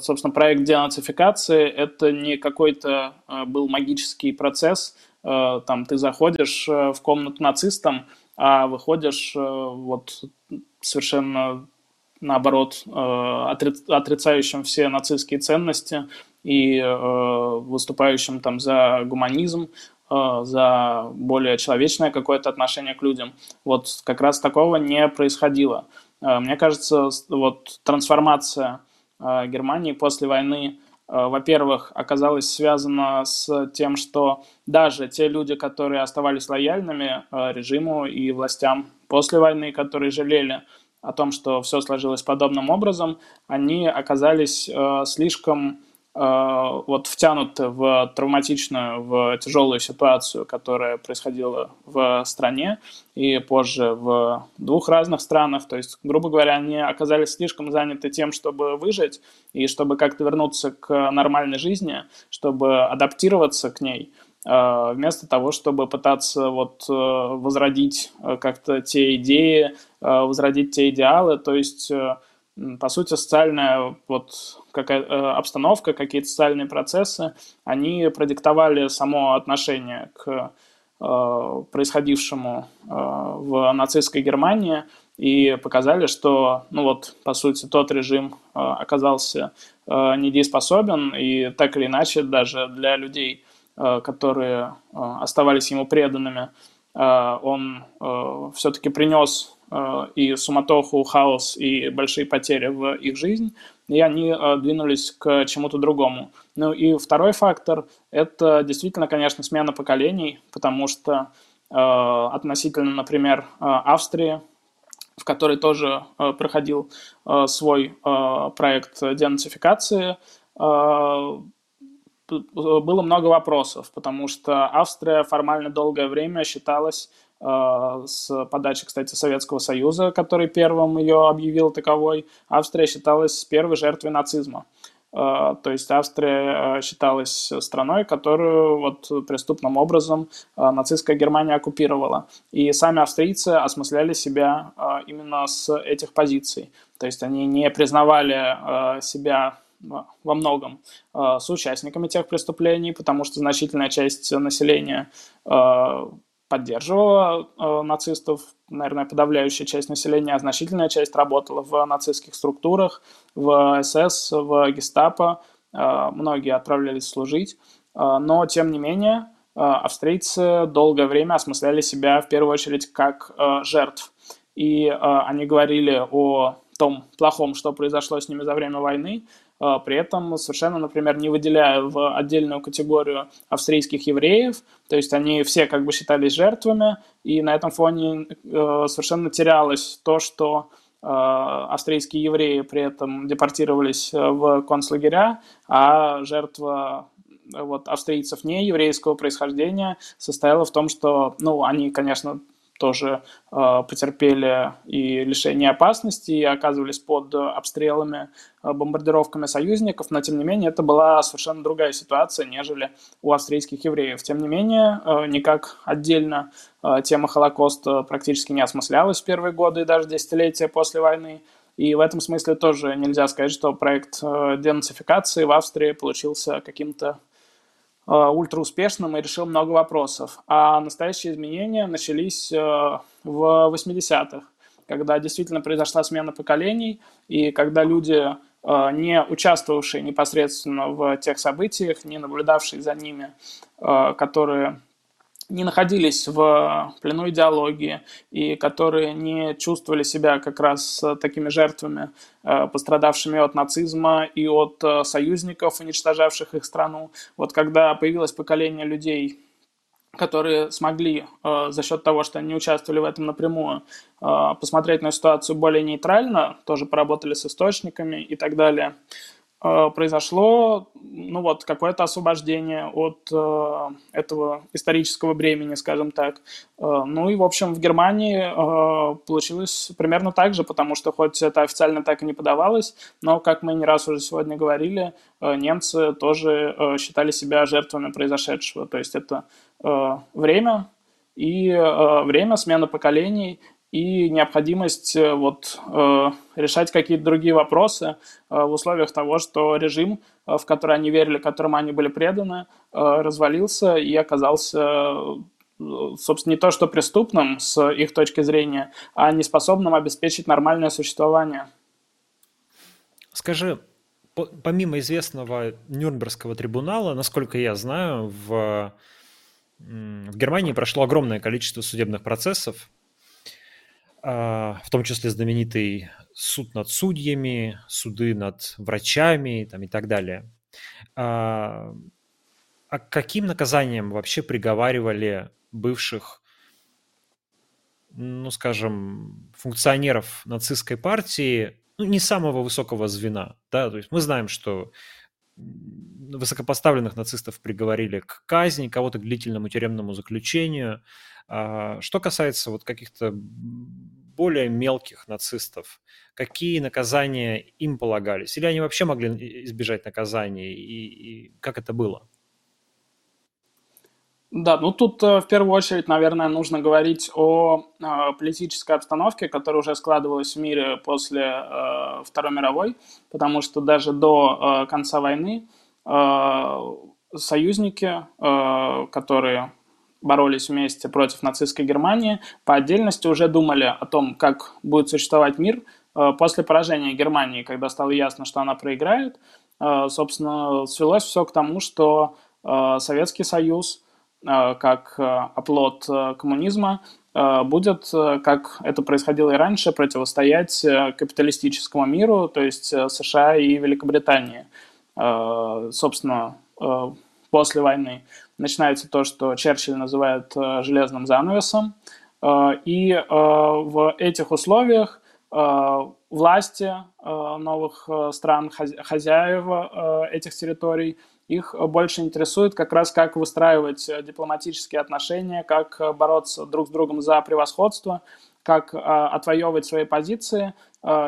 собственно, проект денацификации – это не какой-то был магический процесс, там ты заходишь в комнату нацистам, а выходишь вот совершенно наоборот, э, отрицающим все нацистские ценности и э, выступающим там за гуманизм, э, за более человечное какое-то отношение к людям. Вот как раз такого не происходило. Мне кажется, вот трансформация Германии после войны, во-первых, оказалась связана с тем, что даже те люди, которые оставались лояльными режиму и властям после войны, которые жалели о том, что все сложилось подобным образом, они оказались э, слишком э, вот втянуты в травматичную, в тяжелую ситуацию, которая происходила в стране и позже в двух разных странах. То есть, грубо говоря, они оказались слишком заняты тем, чтобы выжить и чтобы как-то вернуться к нормальной жизни, чтобы адаптироваться к ней – а, вместо того, чтобы пытаться вот э, возродить э, как-то те идеи, э, возродить те идеалы, то есть по сути, социальная вот какая, обстановка, какие-то социальные процессы, они продиктовали само отношение к происходившему в нацистской Германии и показали, что, ну вот, по сути, тот режим оказался недееспособен, и так или иначе даже для людей, Э, которые э, оставались ему преданными, э, он все-таки принес и суматоху, хаос, и большие потери в их жизнь, и они двинулись к чему-то другому. Ну и второй фактор – это действительно, конечно, смена поколений, потому что относительно, например, Австрии, в которой тоже проходил свой проект денацификации, было много вопросов, потому что Австрия формально долгое время считалась э, с подачи, кстати, Советского Союза, который первым ее объявил таковой, Австрия считалась первой жертвой нацизма. Э, то есть Австрия э, считалась страной, которую вот преступным образом нацистская Германия оккупировала. И сами австрийцы осмысляли себя именно с этих позиций. То есть они не признавали себя во многом э, с участниками тех преступлений, потому что значительная часть населения э, поддерживала э, нацистов, наверное, подавляющая часть населения, а значительная часть работала в нацистских структурах, в СС, в гестапо, многие отправлялись служить, но, тем не менее, австрийцы долгое время осмысляли себя в первую очередь как жертв. И они говорили о том плохом, что произошло с ними за время войны, при этом совершенно, например, не выделяя в отдельную категорию австрийских евреев, то есть они все как бы считались жертвами, и на этом фоне э, совершенно терялось то, что э, австрийские евреи при этом депортировались э, в концлагеря, а жертва вот, австрийцев не еврейского происхождения состояла в том, что, ну, они, конечно, тоже э, потерпели и лишение опасности, и оказывались под обстрелами, э, бомбардировками союзников, но тем не менее это была совершенно другая ситуация, нежели у австрийских евреев. Тем не менее, э, никак отдельно э, тема Холокоста практически не осмыслялась в первые годы и даже десятилетия после войны. И в этом смысле тоже нельзя сказать, что проект э, денацификации в Австрии получился каким-то ультрауспешным и решил много вопросов. А настоящие изменения начались э, в 80-х, когда действительно произошла смена поколений, и когда люди, э, не участвовавшие непосредственно в тех событиях, не наблюдавшие за ними, которые не находились в плену идеологии и которые не чувствовали себя как раз такими жертвами, э, пострадавшими от нацизма и от э, союзников, уничтожавших их страну. Вот когда появилось поколение людей, которые смогли э, за счет того, что они не участвовали в этом напрямую, посмотреть на ситуацию более нейтрально, тоже поработали с источниками и так далее, Э, произошло ну вот какое-то освобождение от э, этого исторического бремени, скажем так. Э, ну и, в общем, в Германии э, получилось примерно так же, потому что хоть это официально так и не подавалось, но, как мы не раз уже сегодня говорили, э, немцы тоже э, считали себя жертвами произошедшего. То есть это э, время и э, время смены поколений – и необходимость э, вот, э, решать какие-то другие вопросы э, в условиях того, что режим, в который они верили, которому они были преданы, развалился и оказался, собственно, не то что преступным с их точки зрения, а неспособным обеспечить нормальное существование. Скажи, помимо известного Нюрнбергского трибунала, насколько я знаю, в, в Германии прошло огромное количество судебных процессов, в том числе знаменитый суд над судьями, суды над врачами там, и так далее. А, а каким наказанием вообще приговаривали бывших, ну, скажем, функционеров нацистской партии, ну, не самого высокого звена, да, то есть мы знаем, что высокопоставленных нацистов приговорили к казни, кого-то к длительному тюремному заключению, а, что касается вот каких-то более мелких нацистов, какие наказания им полагались? Или они вообще могли избежать наказания? И, и как это было? Да, ну тут э, в первую очередь, наверное, нужно говорить о э, политической обстановке, которая уже складывалась в мире после э, Второй мировой, потому что даже до конца войны союзники, э, которые боролись вместе против нацистской Германии, по отдельности уже думали о том, как будет существовать мир э, после поражения Германии, когда стало ясно, что она проиграет. Э, собственно, свелось все к тому, что э, Советский Союз, как оплот коммунизма, будет, как это происходило и раньше, противостоять капиталистическому миру, то есть США и Великобритании. Собственно, после войны начинается то, что Черчилль называет э, железным занавесом. Э, и э, в этих условиях власти новых стран, хозяева этих территорий, их больше интересует как раз как выстраивать дипломатические отношения, как бороться друг с другом за превосходство, как отвоевывать свои позиции,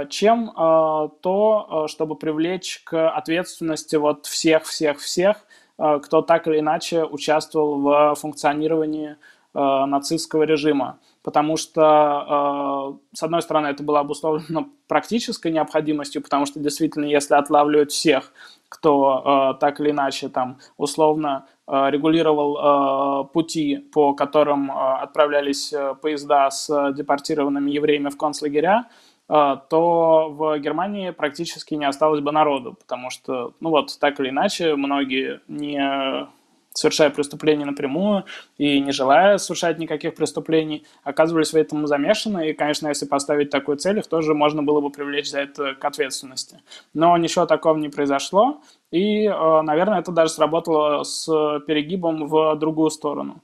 чем то, чтобы привлечь к ответственности вот всех-всех-всех, Э, кто так или иначе участвовал в функционировании э, нацистского режима. Потому что, э, с одной стороны, это было обусловлено практической необходимостью, потому что действительно, если отлавливать всех, кто так или иначе там условно регулировал пути, по которым отправлялись поезда с депортированными евреями в концлагеря, то в Германии практически не осталось бы народу, потому что, ну вот, так или иначе, многие не совершая преступления напрямую и не желая совершать никаких преступлений, оказывались в этом замешаны. И, конечно, если поставить такую цель, их тоже можно было бы привлечь за это к ответственности. Но ничего такого не произошло, и, а, наверное, это даже сработало с перегибом в другую сторону.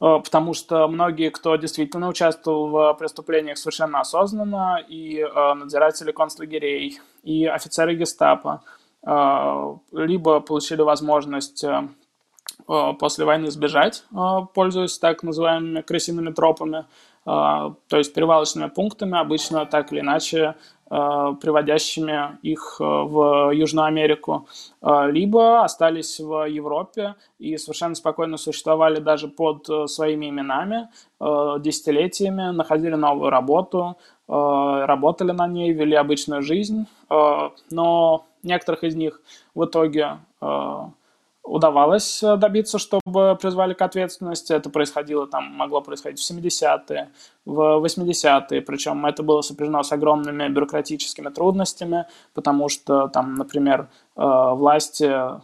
Э, потому что многие, кто действительно участвовал в преступлениях совершенно осознанно, и э, надзиратели концлагерей, и офицеры гестапо, э, либо получили возможность после войны сбежать, пользуясь так называемыми крысиными тропами, то есть перевалочными пунктами, обычно так или иначе Э, приводящими их э, в Южную Америку, э, либо остались в Европе и совершенно спокойно существовали даже под своими именами десятилетиями, находили новую работу, работали на ней, вели обычную жизнь, но некоторых из них в итоге удавалось э, добиться, чтобы призвали к ответственности. Это происходило, там, могло происходить в 70-е, в 80-е, причем это было сопряжено с огромными бюрократическими трудностями, потому что, там, например, э, власти э,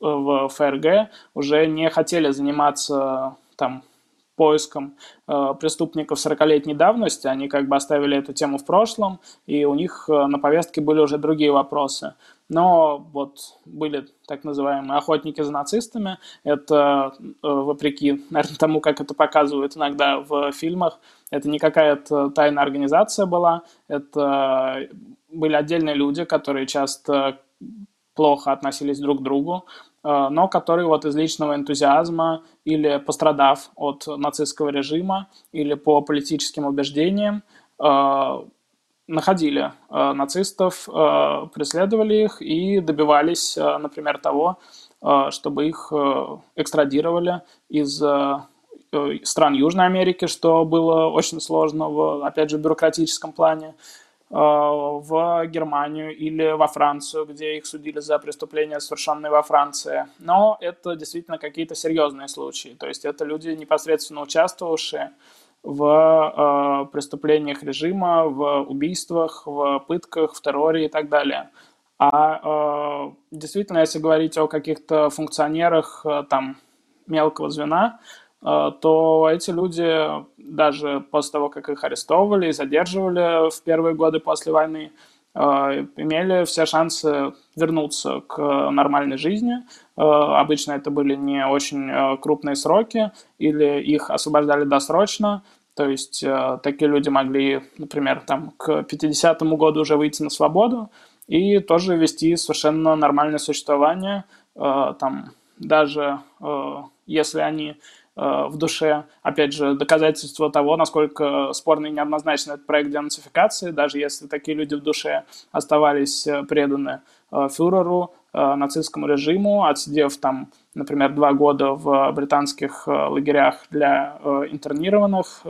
в ФРГ уже не хотели заниматься там поиском э, преступников 40-летней давности. Они как бы оставили эту тему в прошлом, и у них на повестке были уже другие вопросы. Но вот были так называемые охотники за нацистами. Это, э, вопреки, наверное, тому, как это показывают иногда в фильмах, это не какая-то тайная организация была, это были отдельные люди, которые часто плохо относились друг к другу, но которые вот из личного энтузиазма или пострадав от нацистского режима или по политическим убеждениям, находили нацистов, преследовали их и добивались, например, того, чтобы их экстрадировали из Э, стран Южной Америки, что было очень сложно, в, опять же, бюрократическом плане, э, в Германию или во Францию, где их судили за преступления, совершенные во Франции. Но это действительно какие-то серьезные случаи. То есть это люди, непосредственно участвовавшие в э, преступлениях режима, в убийствах, в пытках, в терроре и так далее. А э, действительно, если говорить о каких-то функционерах э, там мелкого звена, а, то эти люди даже после того, как их арестовывали и задерживали в первые годы после войны, а, имели все шансы вернуться к нормальной жизни. А, обычно это были не очень крупные сроки или их освобождали досрочно. То есть такие люди могли, например, там, к 50-му году уже выйти на свободу и тоже вести совершенно нормальное существование. Там, даже если они Э, в душе. Опять же, доказательство того, насколько спорный и неоднозначный этот проект денацификации, даже если такие люди в душе оставались э, преданы э, фюреру, нацистскому режиму, отсидев там, например, два года в британских лагерях для интернированных,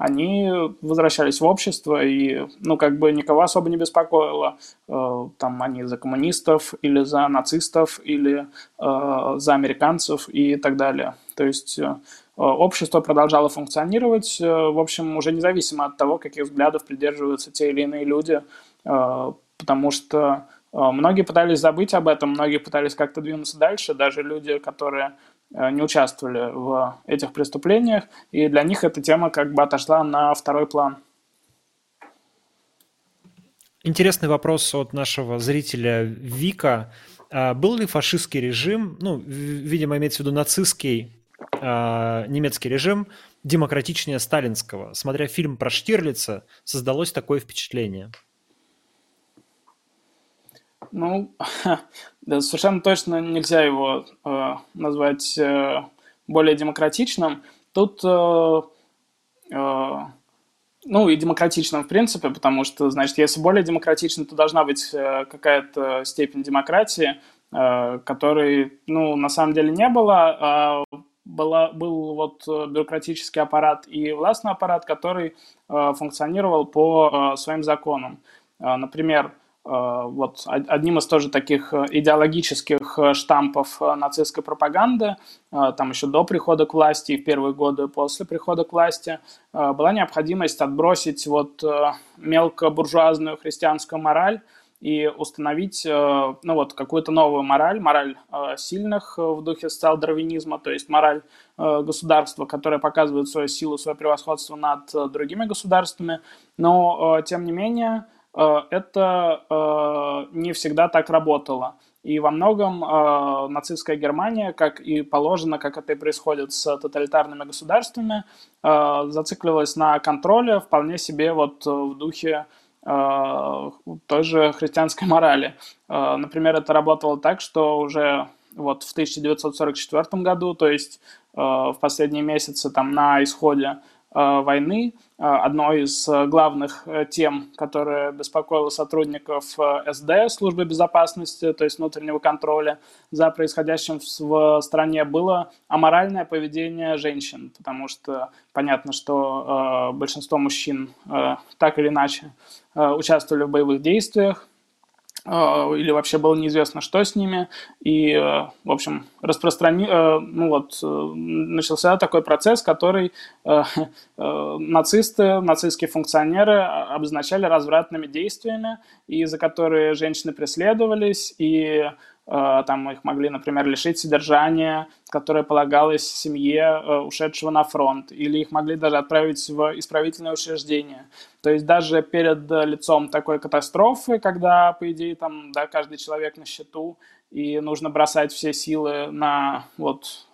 они возвращались в общество, и, ну, как бы никого особо не беспокоило, э, там, они за коммунистов, или за нацистов, или э, за американцев и так далее. То есть э, общество продолжало функционировать, э, в общем, уже независимо от того, каких взглядов придерживаются те или иные люди, э, потому что э, многие пытались забыть об этом, многие пытались как-то двинуться дальше, даже люди, которые Э, не участвовали в этих преступлениях, и для них эта тема как бы отошла на второй план. Интересный вопрос от нашего зрителя Вика. А был ли фашистский режим, ну, видимо, имеется в виду нацистский э, немецкий режим, демократичнее сталинского? Смотря фильм про Штирлица, создалось такое впечатление – ну, да, совершенно точно нельзя его э, назвать э, более демократичным. Тут, э, э, ну, и демократичным в принципе, потому что, значит, если более демократичным, то должна быть э, какая-то степень демократии, э, которой, ну, на самом деле не было, а была, был вот бюрократический аппарат и властный аппарат, который э, функционировал по э, своим законам. Э, например, Э, вот одним из тоже таких э, идеологических э, штампов нацистской пропаганды, там еще до прихода к власти и в первые годы после прихода к власти, была необходимость отбросить вот мелкобуржуазную христианскую мораль и установить ну вот какую-то новую мораль, мораль сильных в духе социал-дарвинизма, то есть мораль государства, которое показывает свою силу, свое превосходство над другими государствами, но тем не менее Э, это э, не всегда так работало. И во многом э, нацистская Германия, как и положено, как это и происходит с тоталитарными государствами, э, зацикливалась на контроле вполне себе вот в духе э, той же христианской морали. Э, например, это работало так, что уже вот в 1944 году, то есть э, в последние месяцы там на исходе Э, войны. Э, одной из э, главных тем, которая беспокоила сотрудников СД, службы безопасности, то есть внутреннего контроля за происходящим в стране, было аморальное поведение женщин, потому что понятно, что большинство мужчин так или иначе участвовали в боевых действиях, или вообще было неизвестно, что с ними. И, э, в общем, распространи... Э, ну вот, э, начался такой процесс, который нацисты, нацистские функционеры обозначали развратными действиями, и за которые женщины преследовались, и там их могли, например, лишить содержания, которое полагалось семье э, ушедшего на фронт, или их могли даже отправить в исправительное учреждение. То есть даже перед лицом такой катастрофы, когда, по идее, там, да, каждый человек на счету, и нужно бросать все силы на вот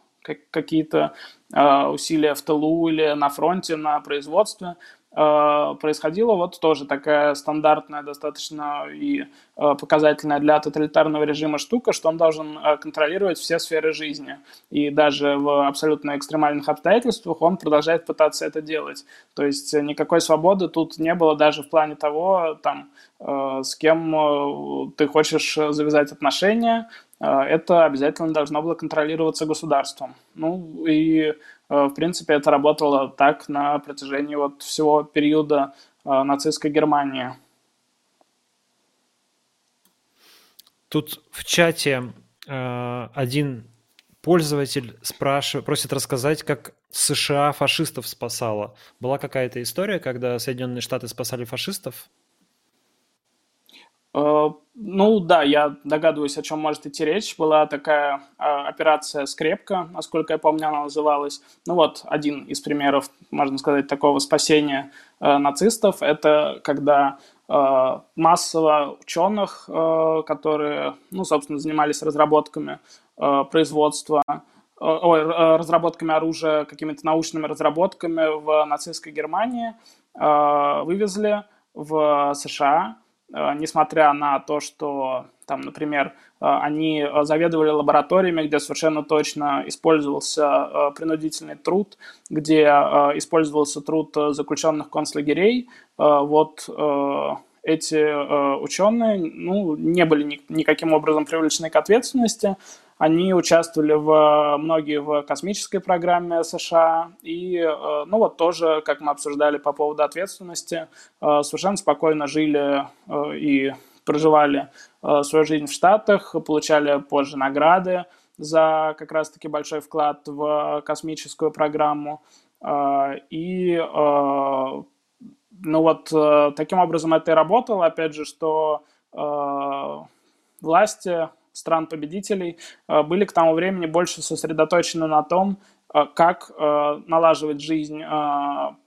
какие-то э, усилия в тылу или на фронте, на производстве, э, происходила вот тоже такая стандартная, достаточно и э, показательная для тоталитарного режима штука, что он должен э, контролировать все сферы жизни. И даже в абсолютно экстремальных обстоятельствах он продолжает пытаться это делать. То есть никакой свободы тут не было даже в плане того, там, э, с кем э, ты хочешь завязать отношения, э, это обязательно должно было контролироваться государством. Ну и Э, в принципе, это работало так на протяжении вот всего периода э, нацистской Германии. Тут в чате э, один пользователь спрашивает, просит рассказать, как США фашистов спасала. Была какая-то история, когда Соединенные Штаты спасали фашистов? Э, ну да, я догадываюсь, о чем может идти речь. Была такая э, операция «Скрепка», насколько я помню, она называлась. Ну вот, один из примеров, можно сказать, такого спасения э, нацистов, это когда э, массово ученых, э, которые, ну, собственно, занимались разработками э, производства, э, ой, разработками оружия, какими-то научными разработками в нацистской Германии, э, вывезли в США, Э, несмотря на то, что там, например, э, они заведовали лабораториями, где совершенно точно использовался э, принудительный труд, где использовался труд заключенных концлагерей. Вот эти ученые ну, не были никаким образом привлечены к ответственности, они участвовали в многие в космической программе США и, э, ну вот тоже, как мы обсуждали по поводу ответственности, э, совершенно спокойно жили э, и проживали свою жизнь в Штатах, получали позже награды за как раз-таки большой вклад в космическую программу. И ну вот таким образом это и работало, опять же, что власти стран-победителей э, были к тому времени больше сосредоточены на том, э, как э, налаживать жизнь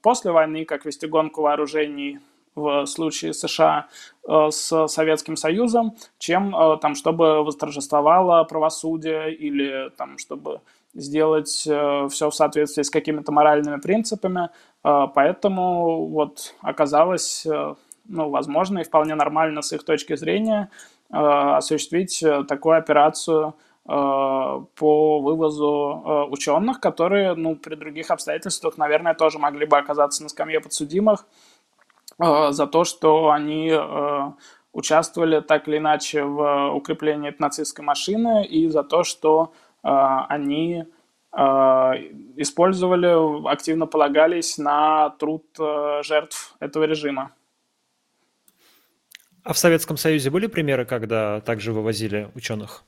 после войны, как вести гонку вооружений в случае США с Советским Союзом, чем там, чтобы восторжествовало правосудие или там, чтобы сделать все в соответствии с какими-то моральными принципами. Поэтому вот оказалось ну, возможно и вполне нормально с их точки зрения осуществить э, такую операцию э, по вывозу ученых, которые ну, при других обстоятельствах, наверное, тоже могли бы оказаться на скамье подсудимых за то, что они участвовали так или иначе в укреплении нацистской машины и за то, что они использовали, активно полагались на труд жертв этого режима. А в Советском Союзе были примеры, когда также вывозили ученых?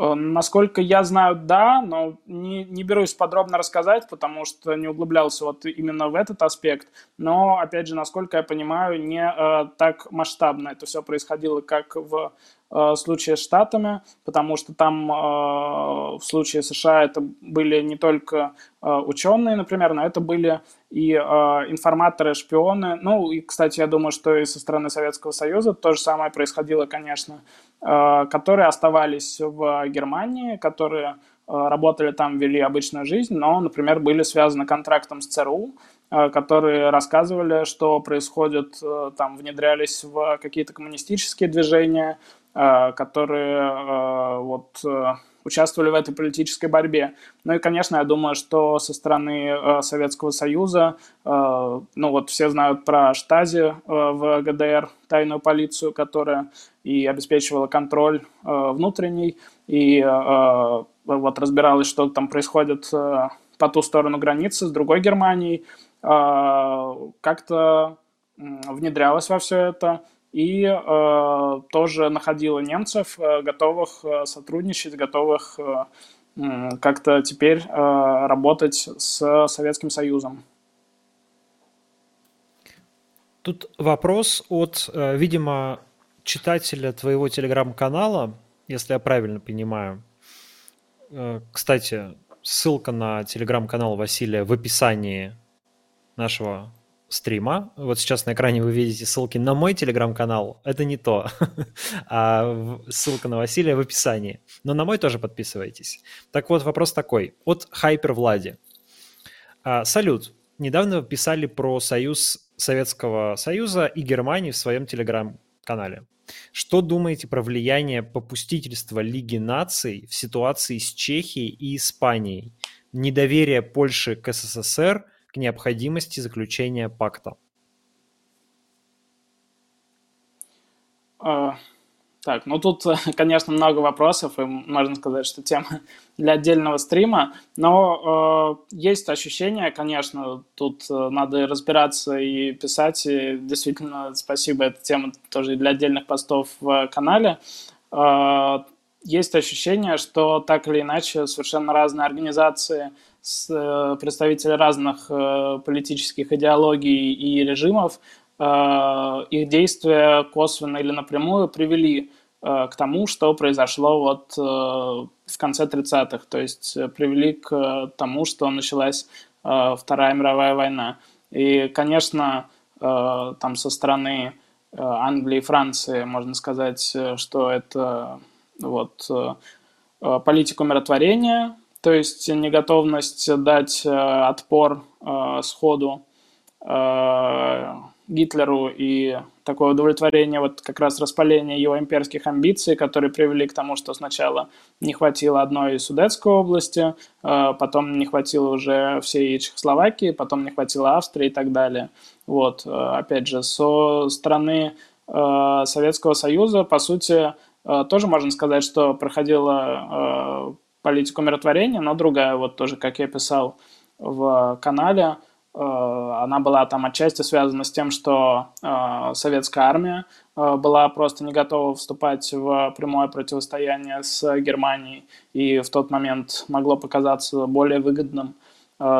Э, насколько я знаю, да, но не, не берусь подробно рассказать, потому что не углублялся вот именно в этот аспект. Но, опять же, насколько я понимаю, не э, так масштабно это все происходило, как в э, случае с Штатами, потому что там э, в случае США это были не только э, ученые, например, но это были и э, информаторы, шпионы. Ну, и, кстати, я думаю, что и со стороны Советского Союза то же самое происходило, конечно. Э, которые оставались в Германии, которые э, работали там, вели обычную жизнь, но, например, были связаны контрактом с ЦРУ, э, которые рассказывали, что происходит, там внедрялись в какие-то коммунистические движения, которые вот участвовали в этой политической борьбе. Ну и, конечно, я думаю, что со стороны э, Советского Союза, э, ну вот все знают про Штази э, в ГДР, тайную полицию, которая и обеспечивала контроль э, внутренний, и э, вот разбиралась, что там происходит э, по ту сторону границы с другой Германией, э, как-то внедрялась во все это, и э, тоже находила немцев, э, готовых э, сотрудничать, готовых э, как-то теперь э, работать с Советским Союзом. Тут вопрос от, э, видимо, читателя твоего телеграм-канала, если я правильно понимаю. Кстати, ссылка на телеграм-канал Василия в описании нашего стрима. Вот сейчас на экране вы видите ссылки на мой телеграм-канал. Это не то, а ссылка на Василия в описании. Но на мой тоже подписывайтесь. Так вот, вопрос такой. От Хайпер Влади. А, салют. недавно писали про союз Советского Союза и Германии в своем телеграм-канале. Что думаете про влияние попустительства Лиги наций в ситуации с Чехией и Испанией? Недоверие Польши к СССР к необходимости заключения пакта? А, так, ну тут, конечно, много вопросов, и можно сказать, что тема для отдельного стрима, но э, есть ощущение, конечно, тут э, надо разбираться и писать, и действительно, спасибо, эта тема тоже для отдельных постов в канале. Э, есть ощущение, что так или иначе совершенно разные организации, с, э, представители разных э, политических идеологий и режимов Э, их действия косвенно или напрямую привели к тому, что произошло вот в конце 30-х, то есть привели к тому, что началась Вторая мировая война. И, конечно, там со стороны Англии и Франции можно сказать, что это вот политику умиротворения, то есть неготовность дать отпор сходу Гитлеру и такое удовлетворение, вот как раз распаление его имперских амбиций, которые привели к тому, что сначала не хватило одной Судетской области, э, потом не хватило уже всей Чехословакии, потом не хватило Австрии и так далее. Вот, э, опять же, со стороны э, Советского Союза, по сути, тоже можно сказать, что проходила политика умиротворения, но другая, вот тоже, как я писал в канале – Э, она была там отчасти связана с тем, что э, советская армия э, была просто не готова вступать в прямое противостояние с Германией, и в тот момент могло показаться более выгодным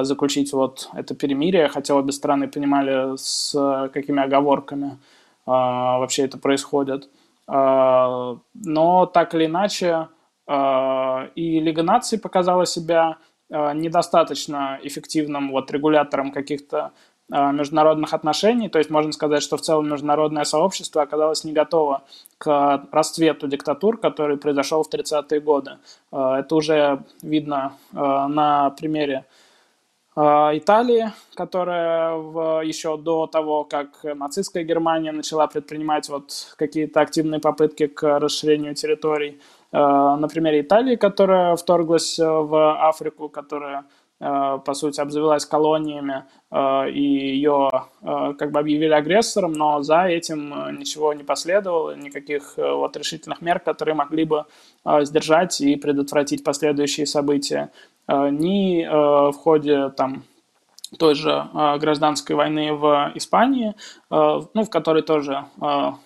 заключить вот это перемирие, хотя обе стороны понимали, с какими оговорками вообще это происходит. Но так или иначе, и Лига наций показала себя Э, недостаточно эффективным вот регулятором каких-то э, международных отношений. То есть можно сказать, что в целом международное сообщество оказалось не готово к расцвету диктатур, который произошел в 30-е годы. Э, это уже видно на примере Италии, которая в, еще до того, как нацистская Германия начала предпринимать вот какие-то активные попытки к расширению территорий, Э, на примере Италии, которая вторглась э, в Африку, которая э, по сути, обзавелась колониями, и ее как бы объявили агрессором, но за этим ничего не последовало, никаких вот решительных мер, которые могли бы сдержать и предотвратить последующие события. Ни в ходе там той же гражданской войны в Испании, ну, в которой тоже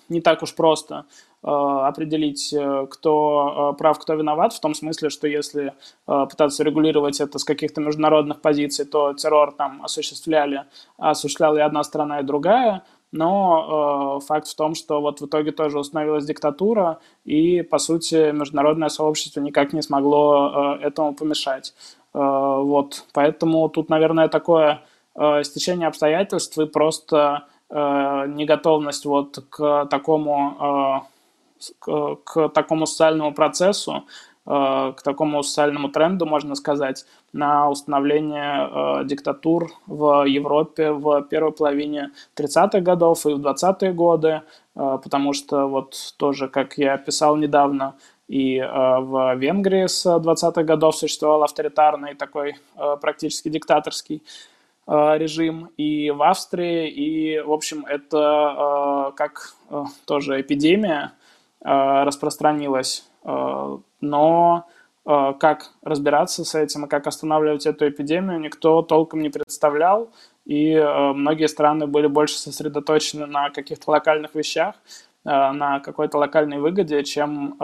не так уж просто Э, определить, э, кто э, прав, кто виноват, в том смысле, что если пытаться регулировать это с каких-то международных позиций, то террор там осуществляли, осуществляла и одна сторона, и другая, но э, факт в том, что вот в итоге тоже установилась диктатура, и, по сути, международное сообщество никак не смогло э, этому помешать. Э, вот, поэтому тут, наверное, такое э, стечение обстоятельств и просто э, неготовность вот к такому э, к, такому социальному процессу, э, к такому социальному тренду, можно сказать, на установление э, диктатур в Европе в первой половине 30-х годов и в 20-е годы, э, потому что вот тоже, как я писал недавно, и в Венгрии с 20-х годов существовал авторитарный такой практически диктаторский режим, и в Австрии, и, в общем, это как тоже эпидемия, распространилась. Э, но э, как разбираться с этим и как останавливать эту эпидемию, никто толком не представлял, и многие страны были больше сосредоточены на каких-то локальных вещах, на какой-то локальной выгоде, чем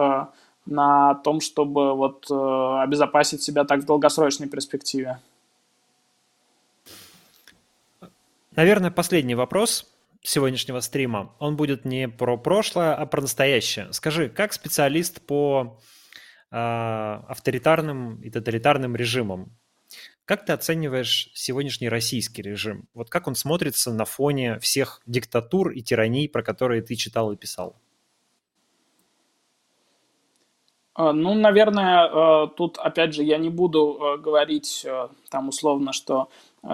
на том, чтобы вот обезопасить себя так в долгосрочной перспективе. Наверное, последний вопрос сегодняшнего стрима, он будет не про прошлое, а про настоящее. Скажи, как специалист по э, авторитарным и тоталитарным режимам, как ты оцениваешь сегодняшний российский режим? Вот как он смотрится на фоне всех диктатур и тираний, про которые ты читал и писал? А, ну, наверное, э, тут, опять же, я не буду говорить там условно, что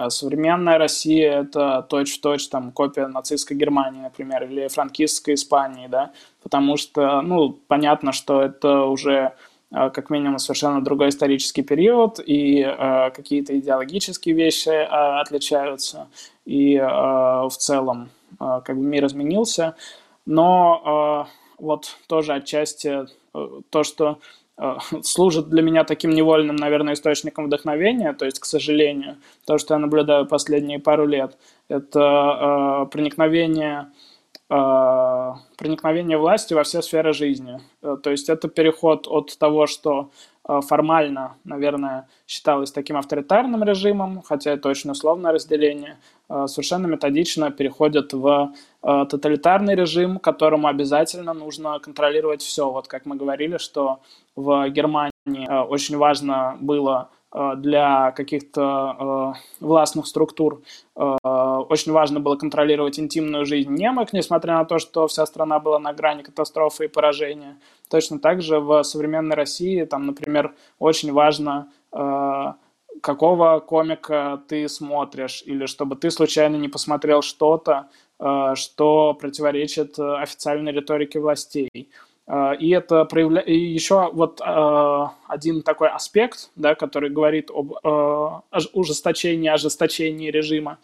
Современная Россия – это точь-в-точь -точь, там копия нацистской Германии, например, или франкистской Испании, да, потому что, ну, понятно, что это уже как минимум совершенно другой исторический период, и э, какие-то идеологические вещи э, отличаются, и э, в целом э, как бы мир изменился. Но э, вот тоже отчасти э, то, что служит для меня таким невольным, наверное, источником вдохновения, то есть, к сожалению, то, что я наблюдаю последние пару лет, это э, проникновение проникновение власти во все сферы жизни. То есть это переход от того, что формально, наверное, считалось таким авторитарным режимом, хотя это очень условное разделение, совершенно методично переходит в Э, тоталитарный режим, которому обязательно нужно контролировать все. Вот как мы говорили, что в Германии э, очень важно было э, для каких-то властных структур очень важно было контролировать интимную жизнь немок, несмотря на то, что вся страна была на грани катастрофы и поражения. Точно так же в современной России, там, например, очень важно какого комика ты смотришь, или чтобы ты случайно не посмотрел что-то, Э, что противоречит э, официальной риторике властей. Э, и это проявля... еще вот один такой аспект, да, который говорит об ужесточении, ожесточении режима,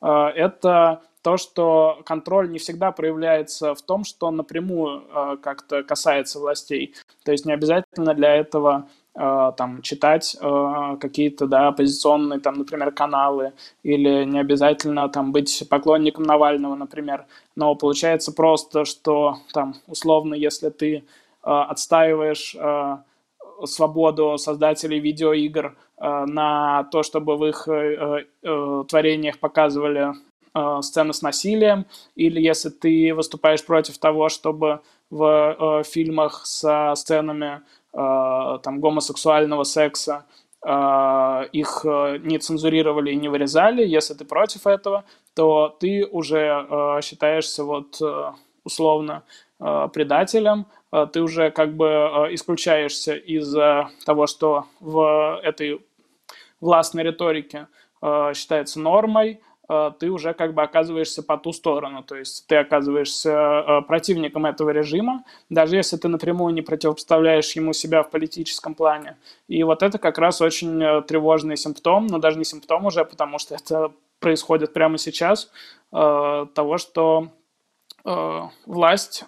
это то, что контроль не всегда проявляется в том, что напрямую как-то касается властей. То есть не обязательно для этого там, читать э, какие-то, да, оппозиционные, там, например, каналы, или не обязательно, там, быть поклонником Навального, например, но получается просто, что, там, условно, если ты э, отстаиваешь свободу создателей видеоигр на то, чтобы в их творениях показывали сцены с насилием, или если ты выступаешь против того, чтобы в фильмах со сценами Э, там, гомосексуального секса, э, их э, не цензурировали и не вырезали, если ты против этого, то ты уже считаешься вот условно предателем, ты уже как бы исключаешься из того, что в этой властной риторике считается нормой, Э, ты уже как бы оказываешься по ту сторону, то есть ты оказываешься э, противником этого режима, даже если ты напрямую не противопоставляешь ему себя в политическом плане. И вот это как раз очень э, тревожный симптом, но даже не симптом уже, потому что это происходит прямо сейчас, того, что власть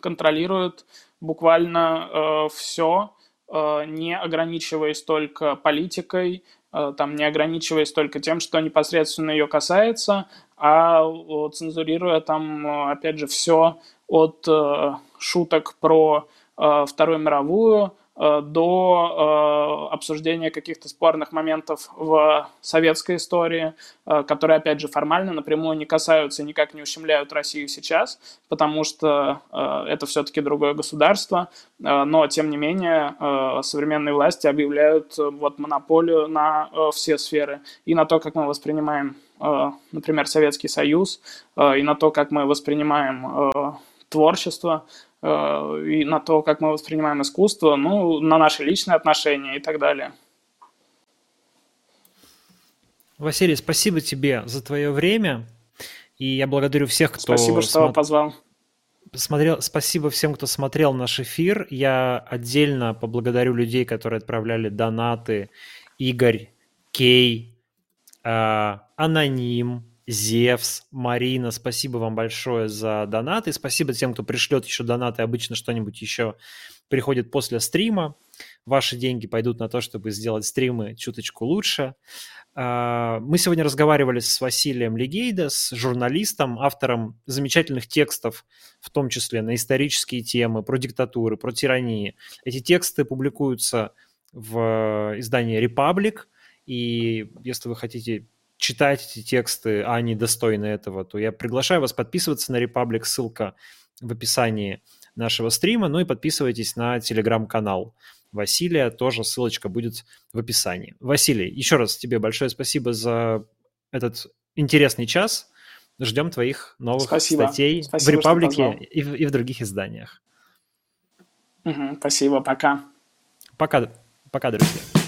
контролирует буквально все, не ограничиваясь только политикой, Э, там не ограничиваясь только тем, что непосредственно ее касается, а цензурируя там, э, опять же, все от э, шуток про Вторую мировую Э, до э, обсуждения каких-то спорных моментов в советской истории, э, которые, опять же, формально напрямую не касаются и никак не ущемляют Россию сейчас, потому что это все-таки другое государство, но, тем не менее, современные власти объявляют вот монополию на все сферы. И на то, как мы воспринимаем, например, Советский Союз, и на то, как мы воспринимаем творчество, Э, и на то, как мы воспринимаем искусство, ну, на наши личные отношения и так далее. Василий, спасибо тебе за твое время. И я благодарю всех, кто... Спасибо, что смо... позвал. Смотрел... Спасибо всем, кто смотрел наш эфир. Я отдельно поблагодарю людей, которые отправляли донаты. Игорь, Кей, э, Аноним, Зевс, Марина, спасибо вам большое за донаты. Спасибо тем, кто пришлет еще донаты. Обычно что-нибудь еще приходит после стрима. Ваши деньги пойдут на то, чтобы сделать стримы чуточку лучше. А, мы сегодня разговаривали с Василием Легейда, с журналистом, автором замечательных текстов, в том числе на исторические темы, про диктатуры, про тирании. Эти тексты публикуются в издании «Репаблик», и если вы хотите читать эти тексты, а они достойны этого, то я приглашаю вас подписываться на Republic, ссылка в описании нашего стрима, ну и подписывайтесь на телеграм-канал Василия, тоже ссылочка будет в описании. Василий, еще раз тебе большое спасибо за этот интересный час. Ждем твоих новых спасибо. статей спасибо, в Репаблике и в, и в других изданиях. Угу, спасибо, пока. Пока, пока, друзья.